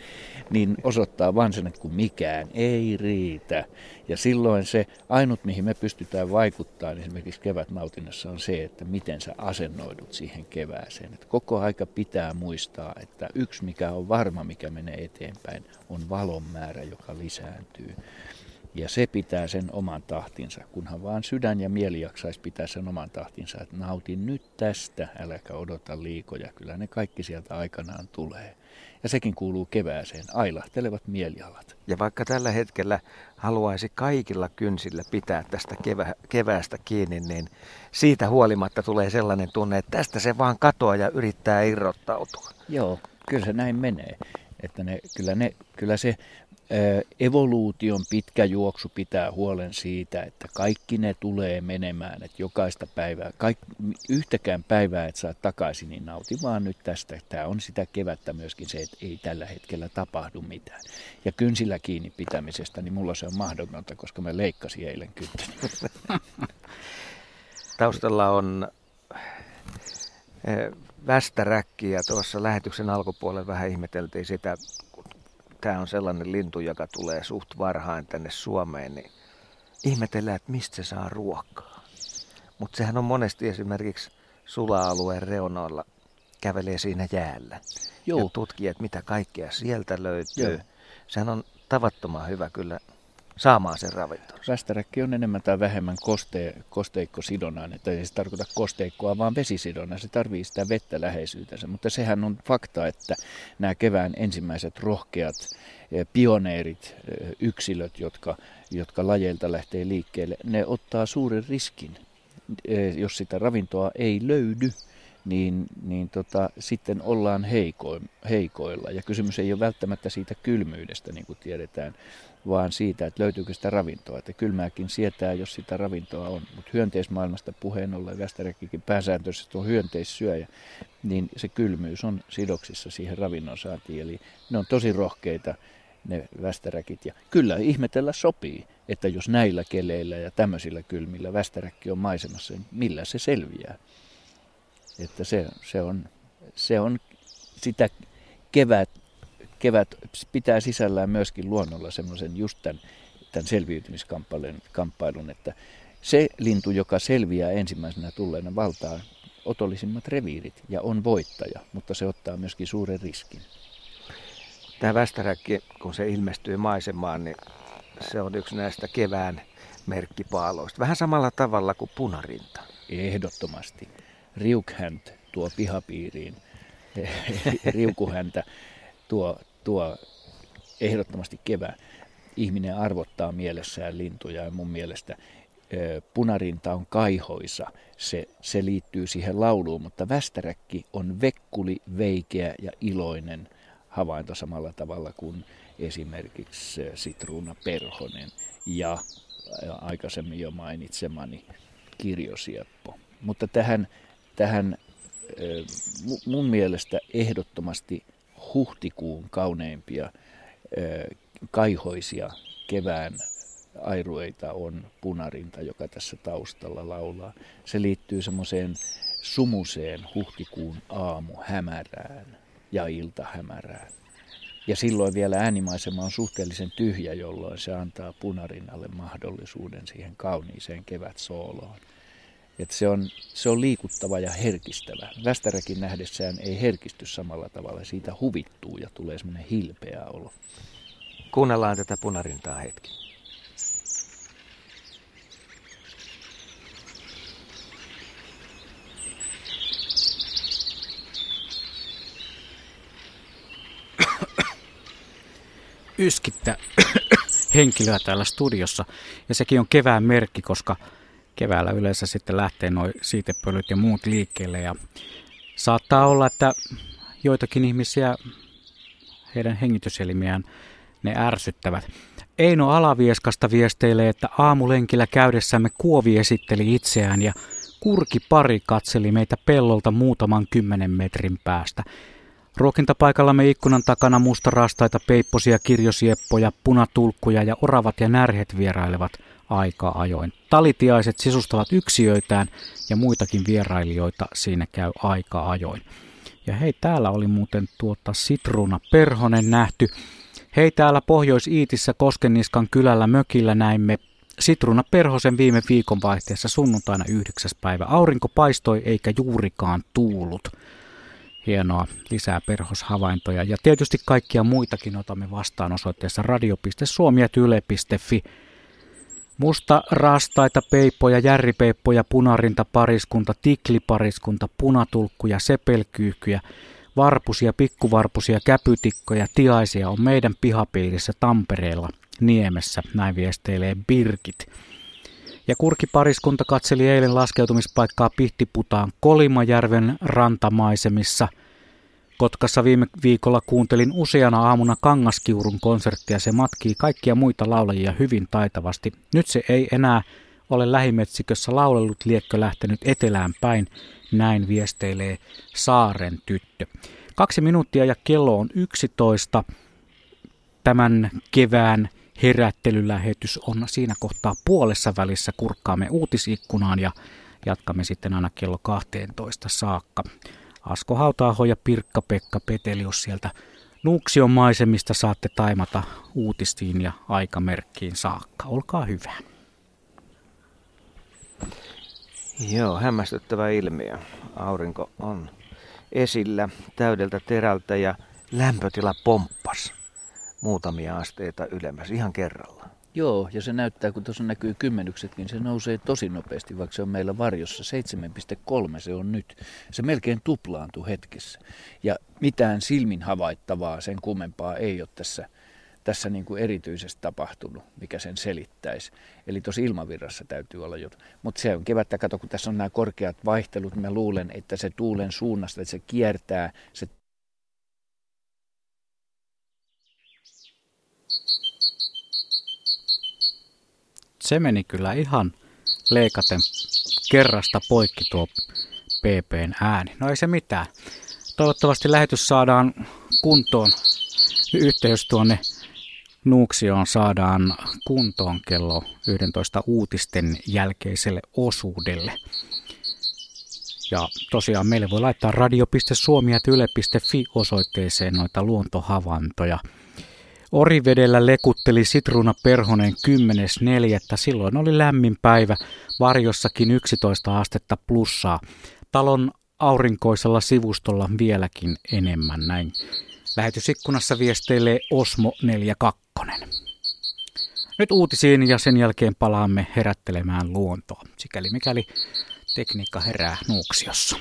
niin osoittaa vaan sen, että kun mikään ei riitä. Ja silloin se ainut, mihin me pystytään vaikuttamaan esimerkiksi kevätnautinnassa on se, että miten sä asennoidut siihen kevääseen. Että koko aika pitää muistaa, että yksi mikä on varma, mikä menee eteenpäin, on valon määrä, joka lisääntyy. Ja se pitää sen oman tahtinsa, kunhan vaan sydän ja mieli jaksaisi pitää sen oman tahtinsa, että nautin nyt tästä, äläkä odota liikoja, kyllä ne kaikki sieltä aikanaan tulee. Ja sekin kuuluu kevääseen, ailahtelevat mielialat. Ja vaikka tällä hetkellä haluaisi kaikilla kynsillä pitää tästä kevä, keväästä kiinni, niin siitä huolimatta tulee sellainen tunne, että tästä se vaan katoaa ja yrittää irrottautua. Joo, kyllä se näin menee. Että ne, kyllä, ne, kyllä se evoluution pitkä juoksu pitää huolen siitä, että kaikki ne tulee menemään, että jokaista päivää, kaik, yhtäkään päivää et saa takaisin, niin nauti vaan nyt tästä. Tämä on sitä kevättä myöskin se, että ei tällä hetkellä tapahdu mitään. Ja kynsillä kiinni pitämisestä, niin mulla se on mahdotonta, koska mä leikkasin eilen kyntäni. Taustalla on västäräkki ja tuossa lähetyksen alkupuolella vähän ihmeteltiin sitä, tämä on sellainen lintu, joka tulee suht varhain tänne Suomeen, niin ihmetellään, että mistä se saa ruokaa. Mutta sehän on monesti esimerkiksi sula-alueen reunoilla, kävelee siinä jäällä Joo. ja tutkii, että mitä kaikkea sieltä löytyy. Joo. Sehän on tavattoman hyvä kyllä saamaan sen ravinton? Västäräkki on enemmän tai vähemmän koste, kosteikkosidonnainen, että ei se tarkoita kosteikkoa, vaan vesisidonnainen. Se tarvii sitä vettä läheisyytensä, mutta sehän on fakta, että nämä kevään ensimmäiset rohkeat eh, pioneerit, eh, yksilöt, jotka, jotka lajeilta lähtee liikkeelle, ne ottaa suuren riskin, eh, jos sitä ravintoa ei löydy niin, niin tota, sitten ollaan heiko, heikoilla. Ja kysymys ei ole välttämättä siitä kylmyydestä, niin kuin tiedetään, vaan siitä, että löytyykö sitä ravintoa. Että kylmääkin sietää, jos sitä ravintoa on. Mutta hyönteismaailmasta puheen ollen, Västäräkkikin pääsääntöisesti on hyönteissyöjä, niin se kylmyys on sidoksissa siihen ravinnon saantiin. Eli ne on tosi rohkeita ne västäräkit. Ja kyllä ihmetellä sopii, että jos näillä keleillä ja tämmöisillä kylmillä västäräkki on maisemassa, niin millä se selviää. Että se, se, on, se on sitä kevät, kevät pitää sisällään myöskin luonnolla semmoisen just tämän, tämän selviytymiskamppailun, että se lintu, joka selviää ensimmäisenä tulleena, valtaa otollisimmat reviirit ja on voittaja, mutta se ottaa myöskin suuren riskin. Tämä västäräkki, kun se ilmestyy maisemaan, niin se on yksi näistä kevään merkkipaaloista. Vähän samalla tavalla kuin punarinta. Ehdottomasti. Riukhänt tuo pihapiiriin. Riukuhäntä tuo, tuo ehdottomasti kevään. Ihminen arvottaa mielessään lintuja ja mun mielestä punarinta on kaihoisa, se, se liittyy siihen lauluun, mutta västäräkki on vekkuli, veikeä ja iloinen havainto samalla tavalla kuin esimerkiksi sitruuna perhonen ja aikaisemmin jo mainitsemani kirjosieppo. Mutta tähän tähän mun mielestä ehdottomasti huhtikuun kauneimpia kaihoisia kevään airueita on punarinta, joka tässä taustalla laulaa. Se liittyy semmoiseen sumuseen huhtikuun aamu hämärään ja ilta hämärään. Ja silloin vielä äänimaisema on suhteellisen tyhjä, jolloin se antaa punarinnalle mahdollisuuden siihen kauniiseen kevätsooloon. Että se, on, se on liikuttava ja herkistävä. Västäräkin nähdessään ei herkisty samalla tavalla. Siitä huvittuu ja tulee semmoinen hilpeä olo. Kuunnellaan tätä punarintaa hetki. Yskittä henkilöä täällä studiossa. Ja sekin on kevään merkki, koska keväällä yleensä sitten lähtee noin siitepölyt ja muut liikkeelle ja saattaa olla, että joitakin ihmisiä, heidän hengityselimiään, ne ärsyttävät. Eino Alavieskasta viesteilee, että aamulenkillä käydessämme Kuovi esitteli itseään ja kurki pari katseli meitä pellolta muutaman kymmenen metrin päästä. Ruokintapaikallamme ikkunan takana mustarastaita, peipposia, kirjosieppoja, punatulkkuja ja oravat ja närhet vierailevat – aika ajoin. Talitiaiset sisustavat yksiöitään ja muitakin vierailijoita siinä käy aika ajoin. Ja hei, täällä oli muuten tuota Sitruuna Perhonen nähty. Hei, täällä Pohjois-Iitissä Koskenniskan kylällä mökillä näimme Sitruuna Perhosen viime viikonvaihteessa sunnuntaina 9. päivä. Aurinko paistoi eikä juurikaan tuulut. Hienoa, lisää perhoshavaintoja. Ja tietysti kaikkia muitakin otamme vastaan osoitteessa radio.suomi.yle.fi. Musta rastaita peippoja, järripeippoja, punarinta pariskunta, tiklipariskunta, punatulkkuja, sepelkyyhkyjä, varpusia, pikkuvarpusia, käpytikkoja, tiaisia on meidän pihapiirissä Tampereella, Niemessä, näin viesteilee Birkit. Ja kurkipariskunta katseli eilen laskeutumispaikkaa Pihtiputaan Kolimajärven rantamaisemissa – Kotkassa viime viikolla kuuntelin useana aamuna Kangaskiurun konserttia. Se matkii kaikkia muita laulajia hyvin taitavasti. Nyt se ei enää ole lähimetsikössä laulellut liekkö lähtenyt etelään päin. Näin viesteilee Saaren tyttö. Kaksi minuuttia ja kello on 11. Tämän kevään herättelylähetys on siinä kohtaa puolessa välissä. Kurkkaamme uutisikkunaan ja jatkamme sitten aina kello 12 saakka. Asko Hautaaho ja Pirkka-Pekka Petelius sieltä Nuuksion maisemista saatte taimata uutistiin ja aikamerkkiin saakka. Olkaa hyvä. Joo, hämmästyttävä ilmiö. Aurinko on esillä täydeltä terältä ja lämpötila pomppas muutamia asteita ylemmäs ihan kerralla. Joo, ja se näyttää, kun tuossa näkyy kymmenyksetkin, se nousee tosi nopeasti, vaikka se on meillä varjossa. 7,3 se on nyt. Se melkein tuplaantuu hetkessä. Ja mitään silmin havaittavaa sen kummempaa ei ole tässä, tässä niin kuin erityisesti tapahtunut, mikä sen selittäisi. Eli tuossa ilmavirrassa täytyy olla jotain. Mutta se on kevättä, kato, kun tässä on nämä korkeat vaihtelut, mä luulen, että se tuulen suunnasta, että se kiertää, se se meni kyllä ihan leikaten kerrasta poikki tuo PPn ääni. No ei se mitään. Toivottavasti lähetys saadaan kuntoon. Yhteys tuonne Nuuksioon saadaan kuntoon kello 11 uutisten jälkeiselle osuudelle. Ja tosiaan meille voi laittaa radio.suomi.yle.fi osoitteeseen noita luontohavaintoja – Orivedellä lekutteli Sitruuna Perhonen 10.4. Silloin oli lämmin päivä, varjossakin 11 astetta plussaa. Talon aurinkoisella sivustolla vieläkin enemmän näin. Lähetysikkunassa viesteilee Osmo 42. Nyt uutisiin ja sen jälkeen palaamme herättelemään luontoa, sikäli mikäli tekniikka herää Nuuksiossa.